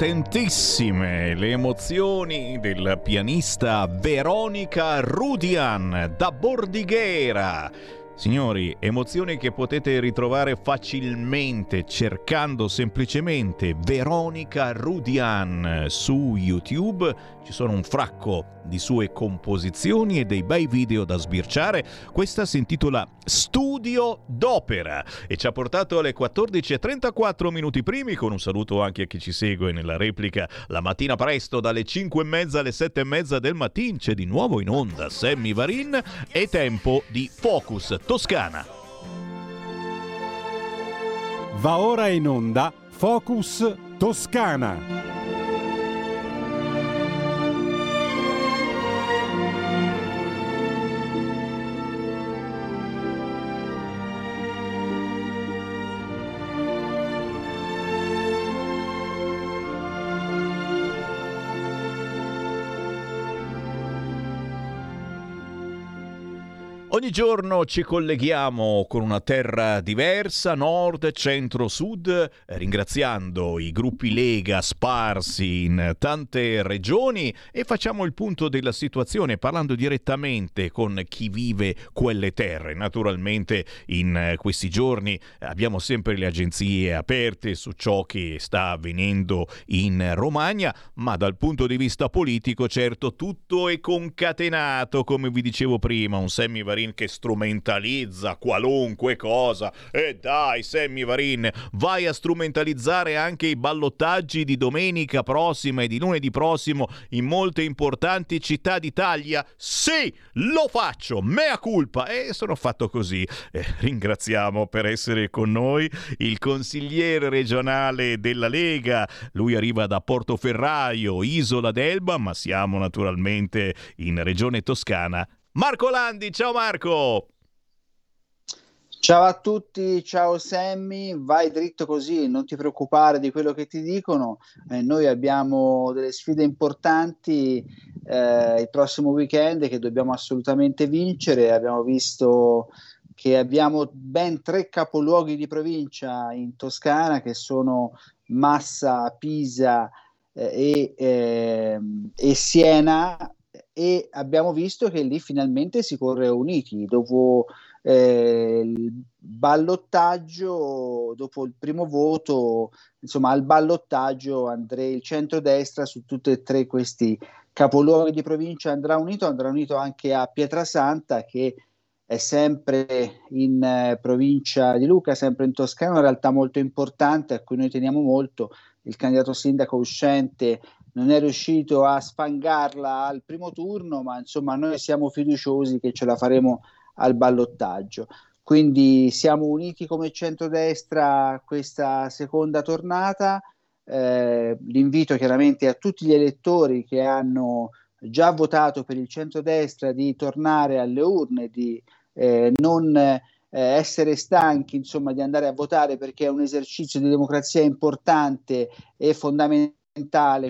Potentissime le emozioni del pianista Veronica Rudian da Bordighera. Signori, emozioni che potete ritrovare facilmente cercando semplicemente Veronica Rudian su YouTube. Ci sono un fracco di sue composizioni e dei bei video da sbirciare. Questa si intitola Studio d'Opera e ci ha portato alle 14.34 minuti primi con un saluto anche a chi ci segue nella replica la mattina presto dalle 5 e mezza alle 7 e mezza del mattino. C'è di nuovo in onda Sammy Varin e tempo di Focus Toscana. Va ora in onda Focus Toscana. Ogni giorno ci colleghiamo con una terra diversa, nord, centro, sud, ringraziando i gruppi Lega sparsi in tante regioni e facciamo il punto della situazione parlando direttamente con chi vive quelle terre. Naturalmente in questi giorni abbiamo sempre le agenzie aperte su ciò che sta avvenendo in Romagna, ma dal punto di vista politico certo tutto è concatenato, come vi dicevo prima, un semivarin che strumentalizza qualunque cosa. E dai, Sammy Varin, vai a strumentalizzare anche i ballottaggi di domenica prossima e di lunedì prossimo in molte importanti città d'Italia? Sì, lo faccio, mea culpa. E sono fatto così. Eh, ringraziamo per essere con noi il consigliere regionale della Lega. Lui arriva da Portoferraio, Isola d'Elba, ma siamo naturalmente in Regione Toscana Marco Landi, ciao Marco! Ciao a tutti, ciao Sammy, vai dritto così, non ti preoccupare di quello che ti dicono, eh, noi abbiamo delle sfide importanti eh, il prossimo weekend che dobbiamo assolutamente vincere, abbiamo visto che abbiamo ben tre capoluoghi di provincia in Toscana che sono Massa, Pisa eh, e, ehm, e Siena e abbiamo visto che lì finalmente si corre uniti dopo eh, il ballottaggio, dopo il primo voto, insomma al ballottaggio andrei il centrodestra su tutti e tre questi capoluoghi di provincia andrà unito, andrà unito anche a Pietrasanta che è sempre in eh, provincia di Luca, sempre in Toscana, una realtà molto importante a cui noi teniamo molto. Il candidato sindaco uscente non è riuscito a sfangarla al primo turno, ma insomma noi siamo fiduciosi che ce la faremo al ballottaggio. Quindi siamo uniti come centrodestra questa seconda tornata. Eh, l'invito chiaramente a tutti gli elettori che hanno già votato per il centrodestra di tornare alle urne, di eh, non eh, essere stanchi insomma, di andare a votare perché è un esercizio di democrazia importante e fondamentale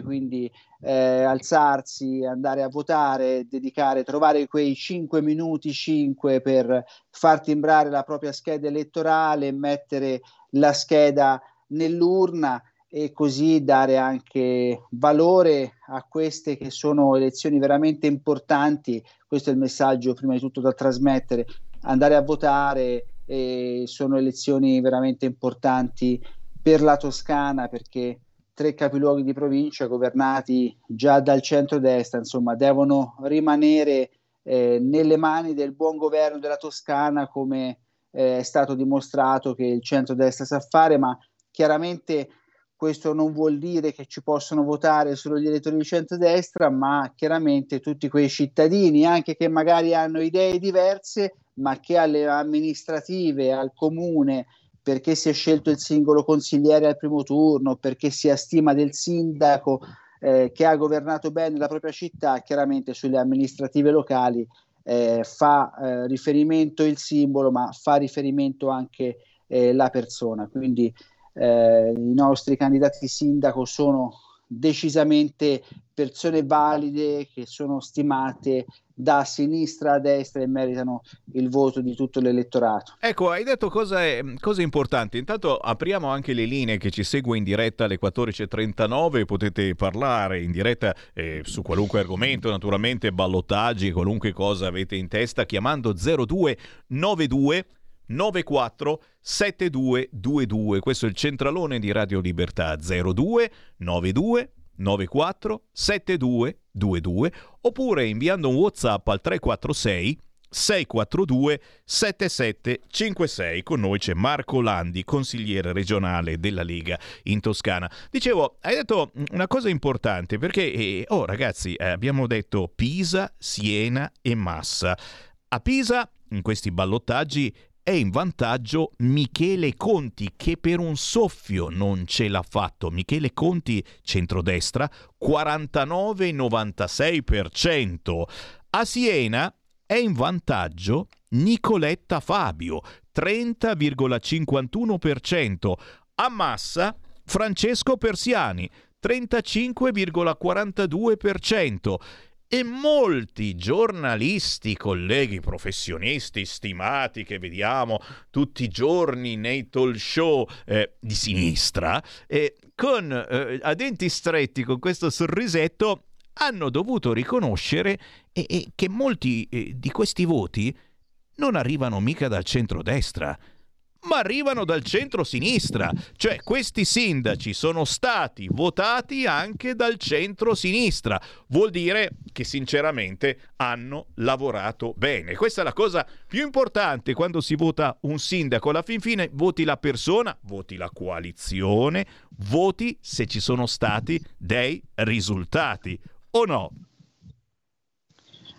quindi eh, alzarsi, andare a votare, dedicare, trovare quei 5 minuti 5 per far timbrare la propria scheda elettorale, mettere la scheda nell'urna e così dare anche valore a queste che sono elezioni veramente importanti. Questo è il messaggio prima di tutto da trasmettere. Andare a votare eh, sono elezioni veramente importanti per la Toscana perché tre capoluoghi di provincia governati già dal centro-destra, insomma, devono rimanere eh, nelle mani del buon governo della Toscana, come eh, è stato dimostrato che il centro-destra sa fare, ma chiaramente questo non vuol dire che ci possono votare solo gli elettori di centro-destra, ma chiaramente tutti quei cittadini, anche che magari hanno idee diverse, ma che alle amministrative, al comune, perché si è scelto il singolo consigliere al primo turno, perché si ha stima del sindaco eh, che ha governato bene la propria città, chiaramente sulle amministrative locali eh, fa eh, riferimento il simbolo, ma fa riferimento anche eh, la persona. Quindi eh, i nostri candidati sindaco sono decisamente persone valide che sono stimate da sinistra a destra e meritano il voto di tutto l'elettorato. Ecco, hai detto cose, cose, importanti. Intanto apriamo anche le linee che ci segue in diretta alle 14.39, potete parlare in diretta eh, su qualunque argomento, naturalmente ballottaggi, qualunque cosa avete in testa, chiamando 0292 94 7222. Questo è il centralone di Radio Libertà 02 92 94 7222 oppure inviando un WhatsApp al 346 642 7756. Con noi c'è Marco Landi, consigliere regionale della Lega in Toscana. Dicevo, hai detto una cosa importante perché, eh, oh ragazzi, eh, abbiamo detto Pisa, Siena e Massa. A Pisa, in questi ballottaggi, è in vantaggio Michele Conti che per un soffio non ce l'ha fatto. Michele Conti, centrodestra, 49,96%. A Siena è in vantaggio Nicoletta Fabio, 30,51%. A Massa Francesco Persiani, 35,42% e molti giornalisti, colleghi professionisti stimati che vediamo tutti i giorni nei talk show eh, di sinistra, eh, con eh, a denti stretti, con questo sorrisetto, hanno dovuto riconoscere che molti eh, di questi voti non arrivano mica dal centrodestra, ma arrivano dal centro-sinistra, cioè questi sindaci sono stati votati anche dal centro-sinistra. Vuol dire che sinceramente hanno lavorato bene. Questa è la cosa più importante quando si vota un sindaco. Alla fin fine voti la persona, voti la coalizione, voti se ci sono stati dei risultati o no.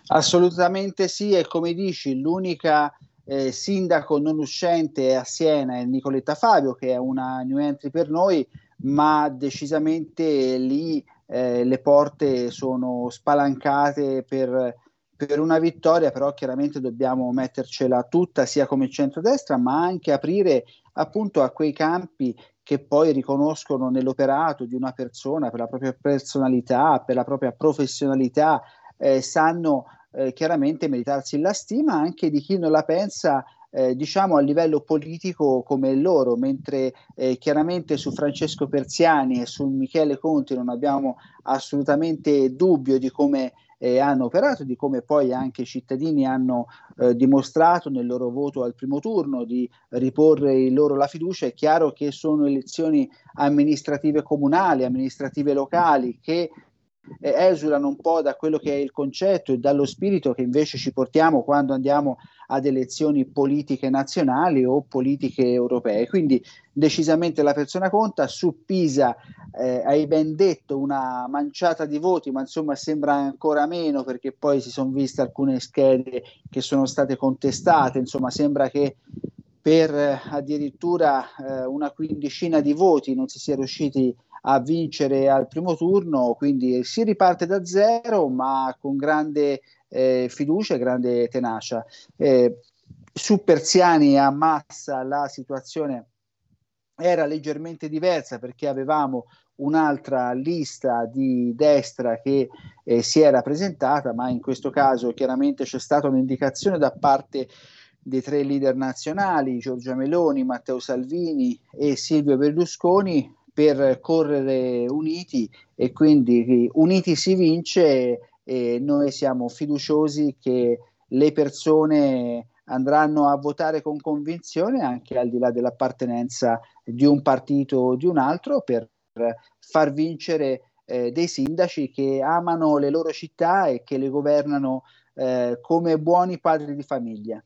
Assolutamente sì, e come dici, l'unica eh, sindaco non uscente a Siena è Nicoletta Fabio, che è una new entry per noi, ma decisamente lì eh, le porte sono spalancate per, per, una vittoria, però chiaramente dobbiamo mettercela tutta sia come centrodestra, ma anche aprire appunto a quei campi che poi riconoscono nell'operato di una persona per la propria personalità, per la propria professionalità, eh, sanno eh, chiaramente meritarsi la stima anche di chi non la pensa eh, diciamo a livello politico come loro, mentre eh, chiaramente su Francesco Persiani e su Michele Conti non abbiamo assolutamente dubbio di come eh, hanno operato, di come poi anche i cittadini hanno eh, dimostrato nel loro voto al primo turno di riporre il loro la fiducia. È chiaro che sono elezioni amministrative comunali, amministrative locali che eh, esulano un po' da quello che è il concetto e dallo spirito che invece ci portiamo quando andiamo ad elezioni politiche nazionali o politiche europee. Quindi decisamente la persona conta. Su Pisa eh, hai ben detto una manciata di voti, ma insomma sembra ancora meno perché poi si sono viste alcune schede che sono state contestate, insomma sembra che per eh, addirittura eh, una quindicina di voti non si sia riusciti a vincere al primo turno, quindi si riparte da zero ma con grande eh, fiducia e grande tenacia. Eh, su Persiani a Massa la situazione era leggermente diversa perché avevamo un'altra lista di destra che eh, si era presentata, ma in questo caso chiaramente c'è stata un'indicazione da parte dei tre leader nazionali, Giorgia Meloni, Matteo Salvini e Silvio Berlusconi, per correre uniti e quindi uniti si vince e noi siamo fiduciosi che le persone andranno a votare con convinzione anche al di là dell'appartenenza di un partito o di un altro per far vincere eh, dei sindaci che amano le loro città e che le governano eh, come buoni padri di famiglia.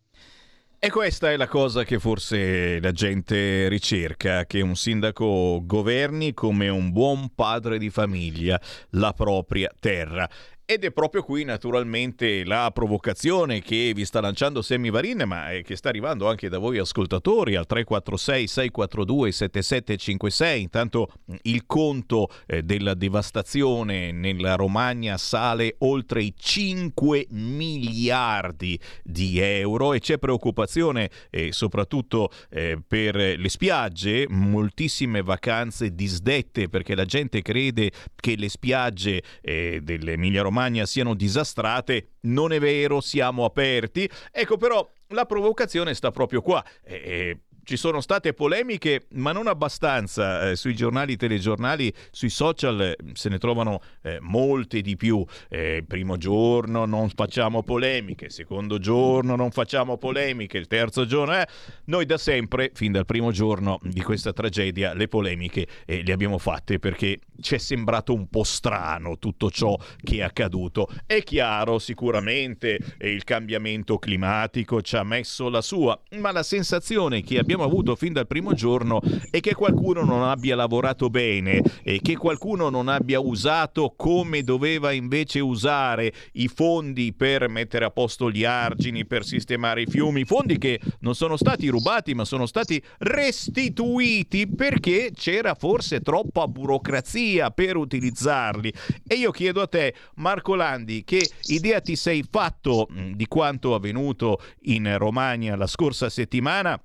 E questa è la cosa che forse la gente ricerca, che un sindaco governi come un buon padre di famiglia la propria terra. Ed è proprio qui naturalmente la provocazione che vi sta lanciando Sammy Varin, ma che sta arrivando anche da voi ascoltatori al 346 642 7756. Intanto il conto eh, della devastazione nella Romagna sale oltre i 5 miliardi di euro e c'è preoccupazione eh, soprattutto eh, per le spiagge, moltissime vacanze disdette perché la gente crede che le spiagge eh, dell'Emilia Romagna Romagna siano disastrate, non è vero, siamo aperti. Ecco però la provocazione sta proprio qua. E, ci sono state polemiche, ma non abbastanza. Eh, sui giornali, telegiornali, sui social eh, se ne trovano eh, molte di più. Eh, primo giorno non facciamo polemiche, secondo giorno non facciamo polemiche, il terzo giorno. Eh, noi da sempre, fin dal primo giorno di questa tragedia, le polemiche eh, le abbiamo fatte perché ci è sembrato un po' strano tutto ciò che è accaduto. È chiaro, sicuramente il cambiamento climatico ci ha messo la sua, ma la sensazione che abbiamo abbiamo avuto fin dal primo giorno è che qualcuno non abbia lavorato bene e che qualcuno non abbia usato come doveva invece usare i fondi per mettere a posto gli argini, per sistemare i fiumi, fondi che non sono stati rubati ma sono stati restituiti perché c'era forse troppa burocrazia per utilizzarli. E io chiedo a te, Marco Landi, che idea ti sei fatto di quanto avvenuto in Romagna la scorsa settimana?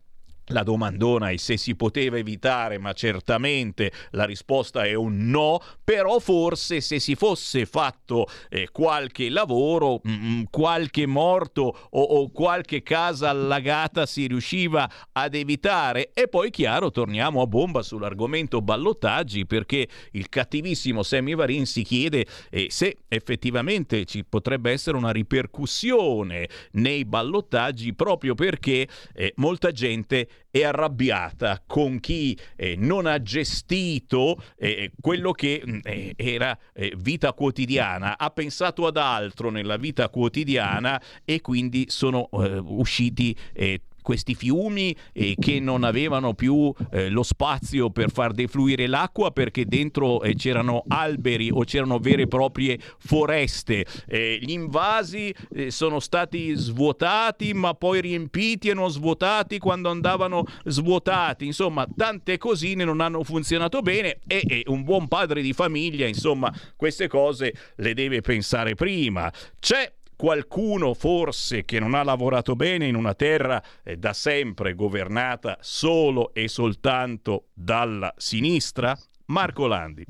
La domandona è se si poteva evitare, ma certamente la risposta è un no, però forse se si fosse fatto eh, qualche lavoro, mh, mm, mm, qualche morto o, o, qualche casa allagata si riusciva ad evitare. E poi chiaro, torniamo a bomba sull'argomento ballottaggi perché il cattivissimo Sammy Varin si chiede eh, se effettivamente ci potrebbe essere una ripercussione nei ballottaggi proprio perché eh, molta gente è arrabbiata con chi eh, non ha gestito eh, quello che mm, eh, era eh, vita quotidiana, ha pensato ad altro nella vita quotidiana e quindi sono eh, usciti eh, questi fiumi eh, che non avevano più eh, lo spazio per far defluire l'acqua perché dentro eh, c'erano alberi o c'erano vere e proprie foreste. Eh, gli invasi eh, sono stati svuotati ma poi riempiti e non svuotati quando andavano svuotati. Insomma, tante cosine non hanno funzionato bene e, e un buon padre di famiglia, insomma, queste cose le deve pensare prima. C'è qualcuno forse che non ha lavorato bene in una terra eh, da sempre governata solo e soltanto dalla sinistra? Marco Landi.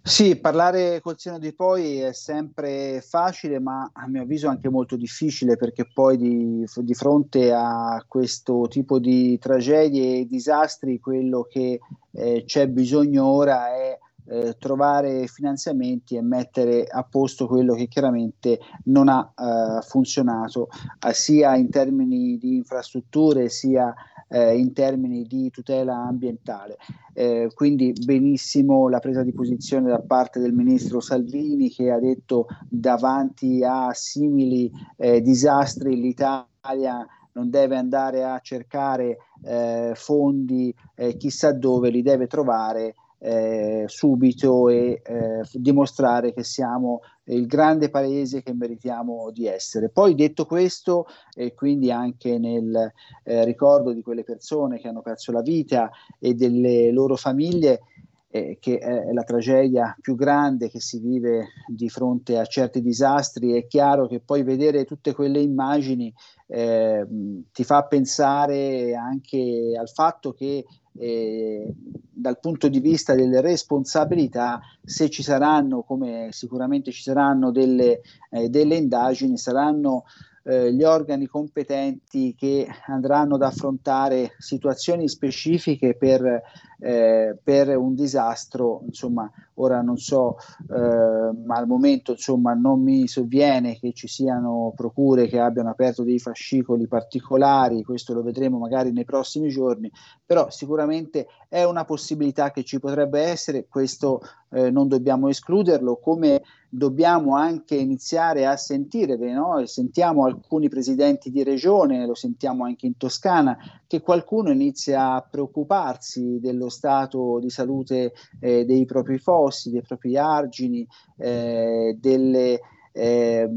Sì, parlare col seno di poi è sempre facile, ma a mio avviso anche molto difficile perché poi di, di fronte a questo tipo di tragedie e disastri quello che eh, c'è bisogno ora è eh, trovare finanziamenti e mettere a posto quello che chiaramente non ha eh, funzionato eh, sia in termini di infrastrutture sia eh, in termini di tutela ambientale. Eh, quindi benissimo la presa di posizione da parte del ministro Salvini che ha detto davanti a simili eh, disastri l'Italia non deve andare a cercare fondi chissà dove, li deve trovare eh, subito e eh, dimostrare che siamo il grande paese che meritiamo di essere. Poi detto questo, e quindi anche nel eh, ricordo di quelle persone che hanno perso la vita e delle loro famiglie, eh, che è la tragedia più grande che si vive di fronte a certi disastri, è chiaro che poi vedere tutte quelle immagini eh, ti fa pensare anche al fatto che eh, dal punto di vista delle responsabilità, se ci saranno, come sicuramente ci saranno delle, eh, delle indagini, saranno eh, gli organi competenti che andranno ad affrontare situazioni specifiche per, eh, per un disastro, insomma, ora non so, eh, ma al momento insomma non mi sovviene che ci siano procure che abbiano aperto dei fascicoli particolari, questo lo vedremo magari nei prossimi giorni, però sicuramente è una possibilità che ci potrebbe essere, questo eh, non dobbiamo escluderlo, come dobbiamo anche iniziare a sentire, no? sentiamo alcuni presidenti di regione, lo sentiamo anche in Toscana, che qualcuno inizia a preoccuparsi dello stato di salute eh, dei propri fossi, dei propri argini, eh, delle, eh,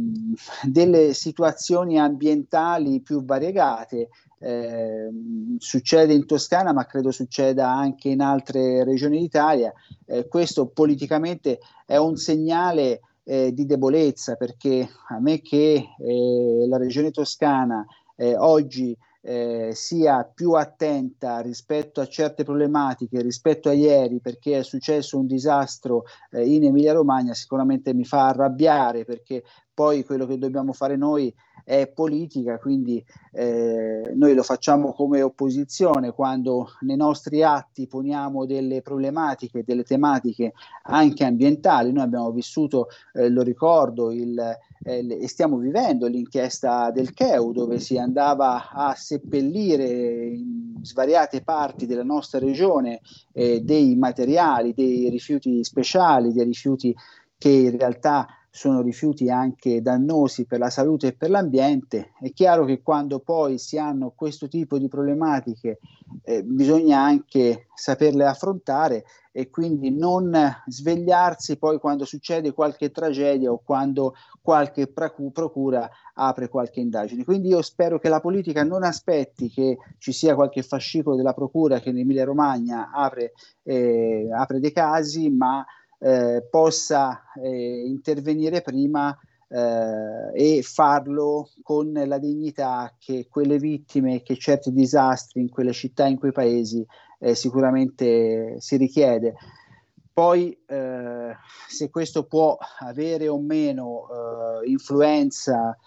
delle situazioni ambientali più variegate eh, succede in Toscana, ma credo succeda anche in altre regioni d'Italia. Eh, questo politicamente è un segnale eh, di debolezza perché a me che eh, la regione toscana eh, oggi eh, sia più attenta rispetto a certe problematiche rispetto a ieri perché è successo un disastro in Emilia Romagna sicuramente mi fa arrabbiare perché poi quello che dobbiamo fare noi è politica, quindi eh, noi lo facciamo come opposizione quando nei nostri atti poniamo delle problematiche, delle tematiche anche ambientali. Noi abbiamo vissuto, eh, lo ricordo, il, eh, e stiamo vivendo l'inchiesta del CHEU dove si andava a seppellire in svariate parti della nostra regione eh, dei materiali, dei rifiuti speciali, dei rifiuti che in realtà sono rifiuti anche dannosi per la salute e per l'ambiente. È chiaro che quando poi si hanno questo tipo di problematiche eh, bisogna anche saperle affrontare e quindi non svegliarsi poi quando succede qualche tragedia o quando qualche procura apre qualche indagine. Quindi io spero che la politica non aspetti che ci sia qualche fascicolo della procura che in Emilia Romagna apre, eh, apre dei casi, ma eh, possa eh, intervenire prima eh, e farlo con la dignità che quelle vittime, che certi disastri in quelle città, in quei paesi eh, sicuramente si richiede. Poi eh, se questo può avere o meno eh, influenza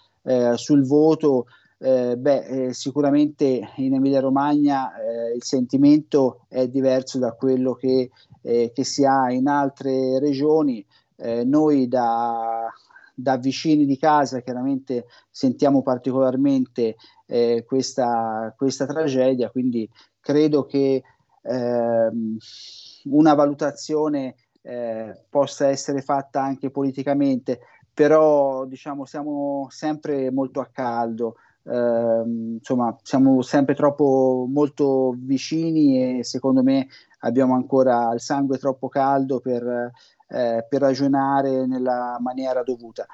sul voto, eh, beh, eh, sicuramente in Emilia Romagna eh, il sentimento è diverso da quello che, eh, che si ha in altre regioni. Eh, noi da, da, vicini di casa chiaramente sentiamo particolarmente eh, questa, questa, tragedia, quindi credo che ehm, una valutazione possa essere fatta anche politicamente, però diciamo siamo sempre molto a caldo. Uh, insomma, siamo sempre troppo molto vicini e secondo me abbiamo ancora il sangue troppo caldo per, eh, per ragionare nella maniera dovuta.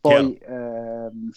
Poi, ehm,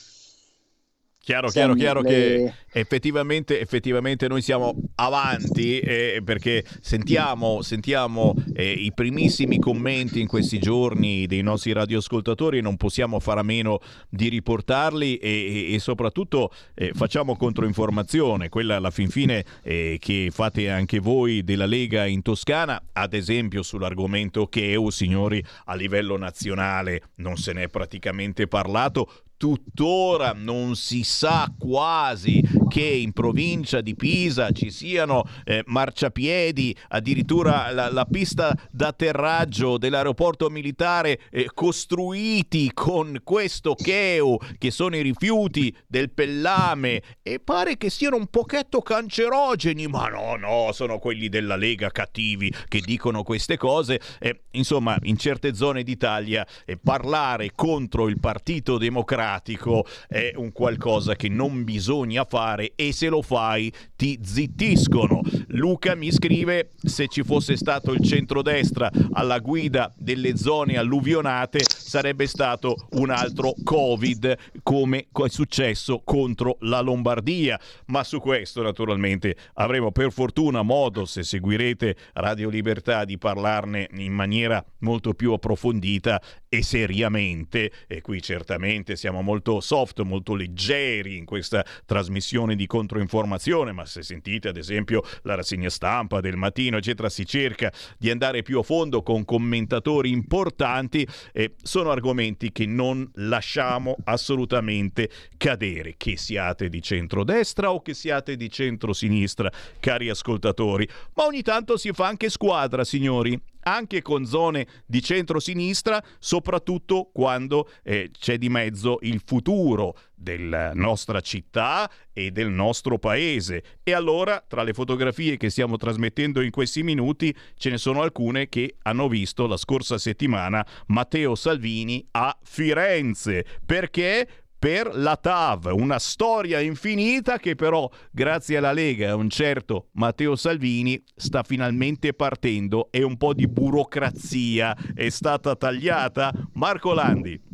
Chiaro, chiaro, chiaro le... che effettivamente, effettivamente, noi siamo avanti eh, perché sentiamo, sentiamo eh, i primissimi commenti in questi giorni dei nostri radioascoltatori e non possiamo fare a meno di riportarli e, e, e soprattutto eh, facciamo controinformazione, quella alla fin fine eh, che fate anche voi della Lega in Toscana, ad esempio sull'argomento che EU, signori, a livello nazionale non se ne è praticamente parlato, tuttora non si sa quasi che in provincia di Pisa ci siano eh, marciapiedi, addirittura la, la, pista d'atterraggio dell'aeroporto militare eh, costruiti con questo cheu che sono i rifiuti del pellame e pare che siano un pochetto cancerogeni, ma no, no, sono quelli della Lega cattivi che dicono queste cose. Eh, insomma, in certe zone d'Italia eh, parlare contro il Partito Democratico democratico è un qualcosa che non bisogna fare e se lo fai ti zittiscono. Luca mi scrive se ci fosse stato il centrodestra alla guida delle zone alluvionate sarebbe stato un altro Covid come è successo contro la Lombardia. Ma su questo naturalmente avremo per fortuna modo, se seguirete Radio Libertà, di parlarne in maniera molto più approfondita e seriamente. E qui certamente siamo siamo molto soft, molto leggeri in questa trasmissione di controinformazione, ma se sentite ad esempio la rassegna stampa del mattino, eccetera, si cerca di andare più a fondo con commentatori importanti e sono argomenti che non lasciamo assolutamente cadere, che siate di centrodestra o che siate di centrosinistra, cari ascoltatori. Ma ogni tanto si fa anche squadra, signori, anche con zone di centro-sinistra, soprattutto quando eh, c'è di mezzo il futuro della nostra città e del nostro paese. E allora, tra le fotografie che stiamo trasmettendo in questi minuti, ce ne sono alcune che hanno visto la scorsa settimana Matteo Salvini a Firenze. Perché? Per la TAV, una storia infinita che però grazie alla Lega e a un certo Matteo Salvini sta finalmente partendo e un po' di burocrazia è stata tagliata. Marco Landi.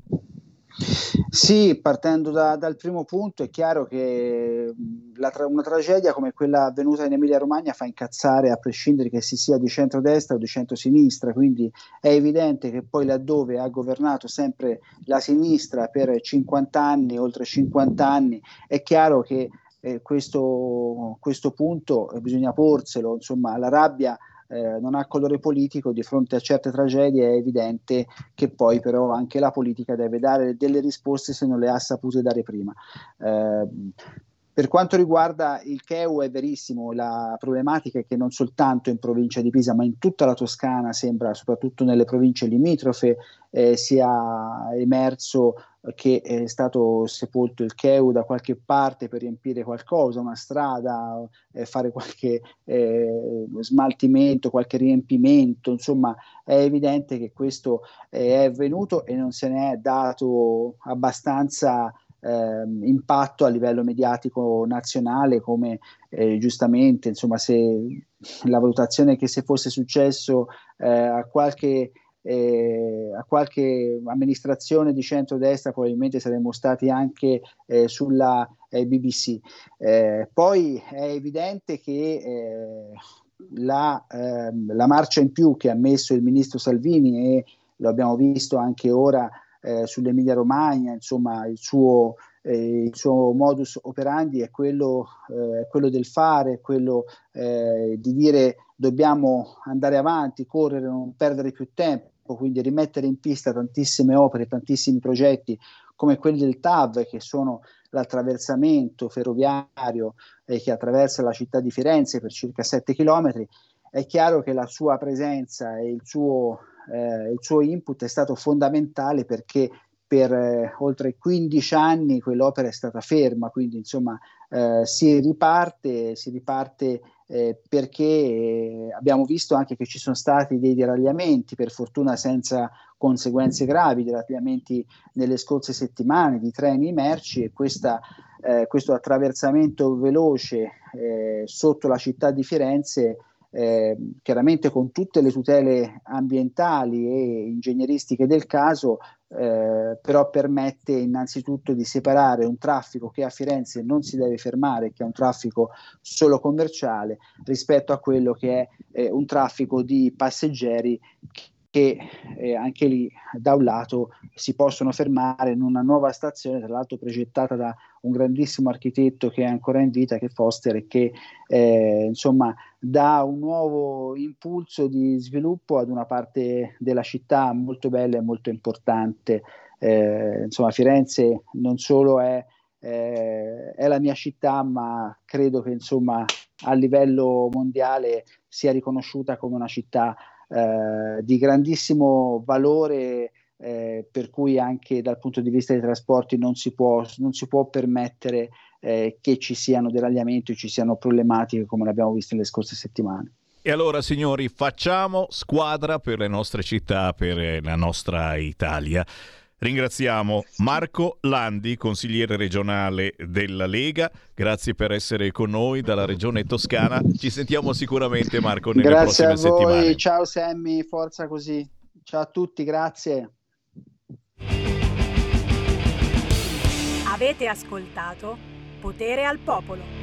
Sì, partendo da, dal primo punto è chiaro che tra- una tragedia come quella avvenuta in Emilia-Romagna fa incazzare a prescindere che si sia di centrodestra o di centrosinistra, quindi è evidente che poi laddove ha governato sempre la sinistra per 50 anni, oltre 50 anni, è chiaro che eh, questo, questo punto eh, bisogna porselo, insomma la rabbia eh, non ha colore politico, di fronte a certe tragedie è evidente che poi però anche la politica deve dare delle risposte se non le ha sapute dare prima. Eh, per quanto riguarda il Cheu è verissimo, la problematica è che non soltanto in provincia di Pisa, ma in tutta la Toscana sembra, soprattutto nelle province limitrofe, eh, sia emerso che è stato sepolto il Cheu da qualche parte per riempire qualcosa, una strada, eh, fare qualche eh, smaltimento, qualche riempimento, insomma è evidente che questo è avvenuto e non se ne è dato abbastanza eh, impatto a livello mediatico nazionale come eh, giustamente insomma se la valutazione che se fosse successo eh, a qualche eh, a qualche amministrazione di centro-destra probabilmente saremmo stati anche eh, sulla eh, BBC. Eh, poi è evidente che eh, la, ehm, la, marcia in più che ha messo il ministro Salvini e lo abbiamo visto anche ora eh, sull'Emilia Romagna, insomma il suo, il suo modus operandi è quello, eh, quello del fare, quello eh, di dire dobbiamo andare avanti, correre, non perdere più tempo quindi rimettere in pista tantissime opere, tantissimi progetti come quelli del TAV, che sono l'attraversamento ferroviario eh, che attraversa la città di Firenze per circa 7 km, è chiaro che la sua presenza e il suo, eh, il suo input è stato fondamentale perché per eh, oltre 15 anni quell'opera è stata ferma, quindi insomma eh, si riparte, si riparte eh, perché eh, abbiamo visto anche che ci sono stati dei deragliamenti, per fortuna senza conseguenze gravi, deragliamenti nelle scorse settimane di treni merci e questa, eh, questo attraversamento veloce eh, sotto la città di Firenze eh, chiaramente con tutte le tutele ambientali e ingegneristiche del caso, eh, però permette innanzitutto di separare un traffico che a Firenze non si deve fermare, che è un traffico solo commerciale, rispetto a quello che è eh, un traffico di passeggeri che eh, anche lì da un lato si possono fermare in una nuova stazione, tra l'altro progettata da un grandissimo architetto che è ancora in vita, che è Foster, e che eh, insomma dà un nuovo impulso di sviluppo ad una parte della città molto bella e molto importante. Eh, insomma, Firenze non solo è, eh, è la mia città, ma credo che insomma a livello mondiale sia riconosciuta come una città eh, di grandissimo valore eh, per cui anche dal punto di vista dei trasporti non si può, non si può permettere eh, che ci siano deragliamenti o ci siano problematiche come l'abbiamo visto nelle scorse settimane. E allora signori facciamo squadra per le nostre città, per la nostra Italia. Ringraziamo Marco Landi, consigliere regionale della Lega. Grazie per essere con noi dalla regione toscana. Ci sentiamo sicuramente, Marco, nelle grazie prossime settimane. Grazie a voi. Ciao Sammy, forza così. Ciao a tutti, grazie. Avete ascoltato Potere al Popolo.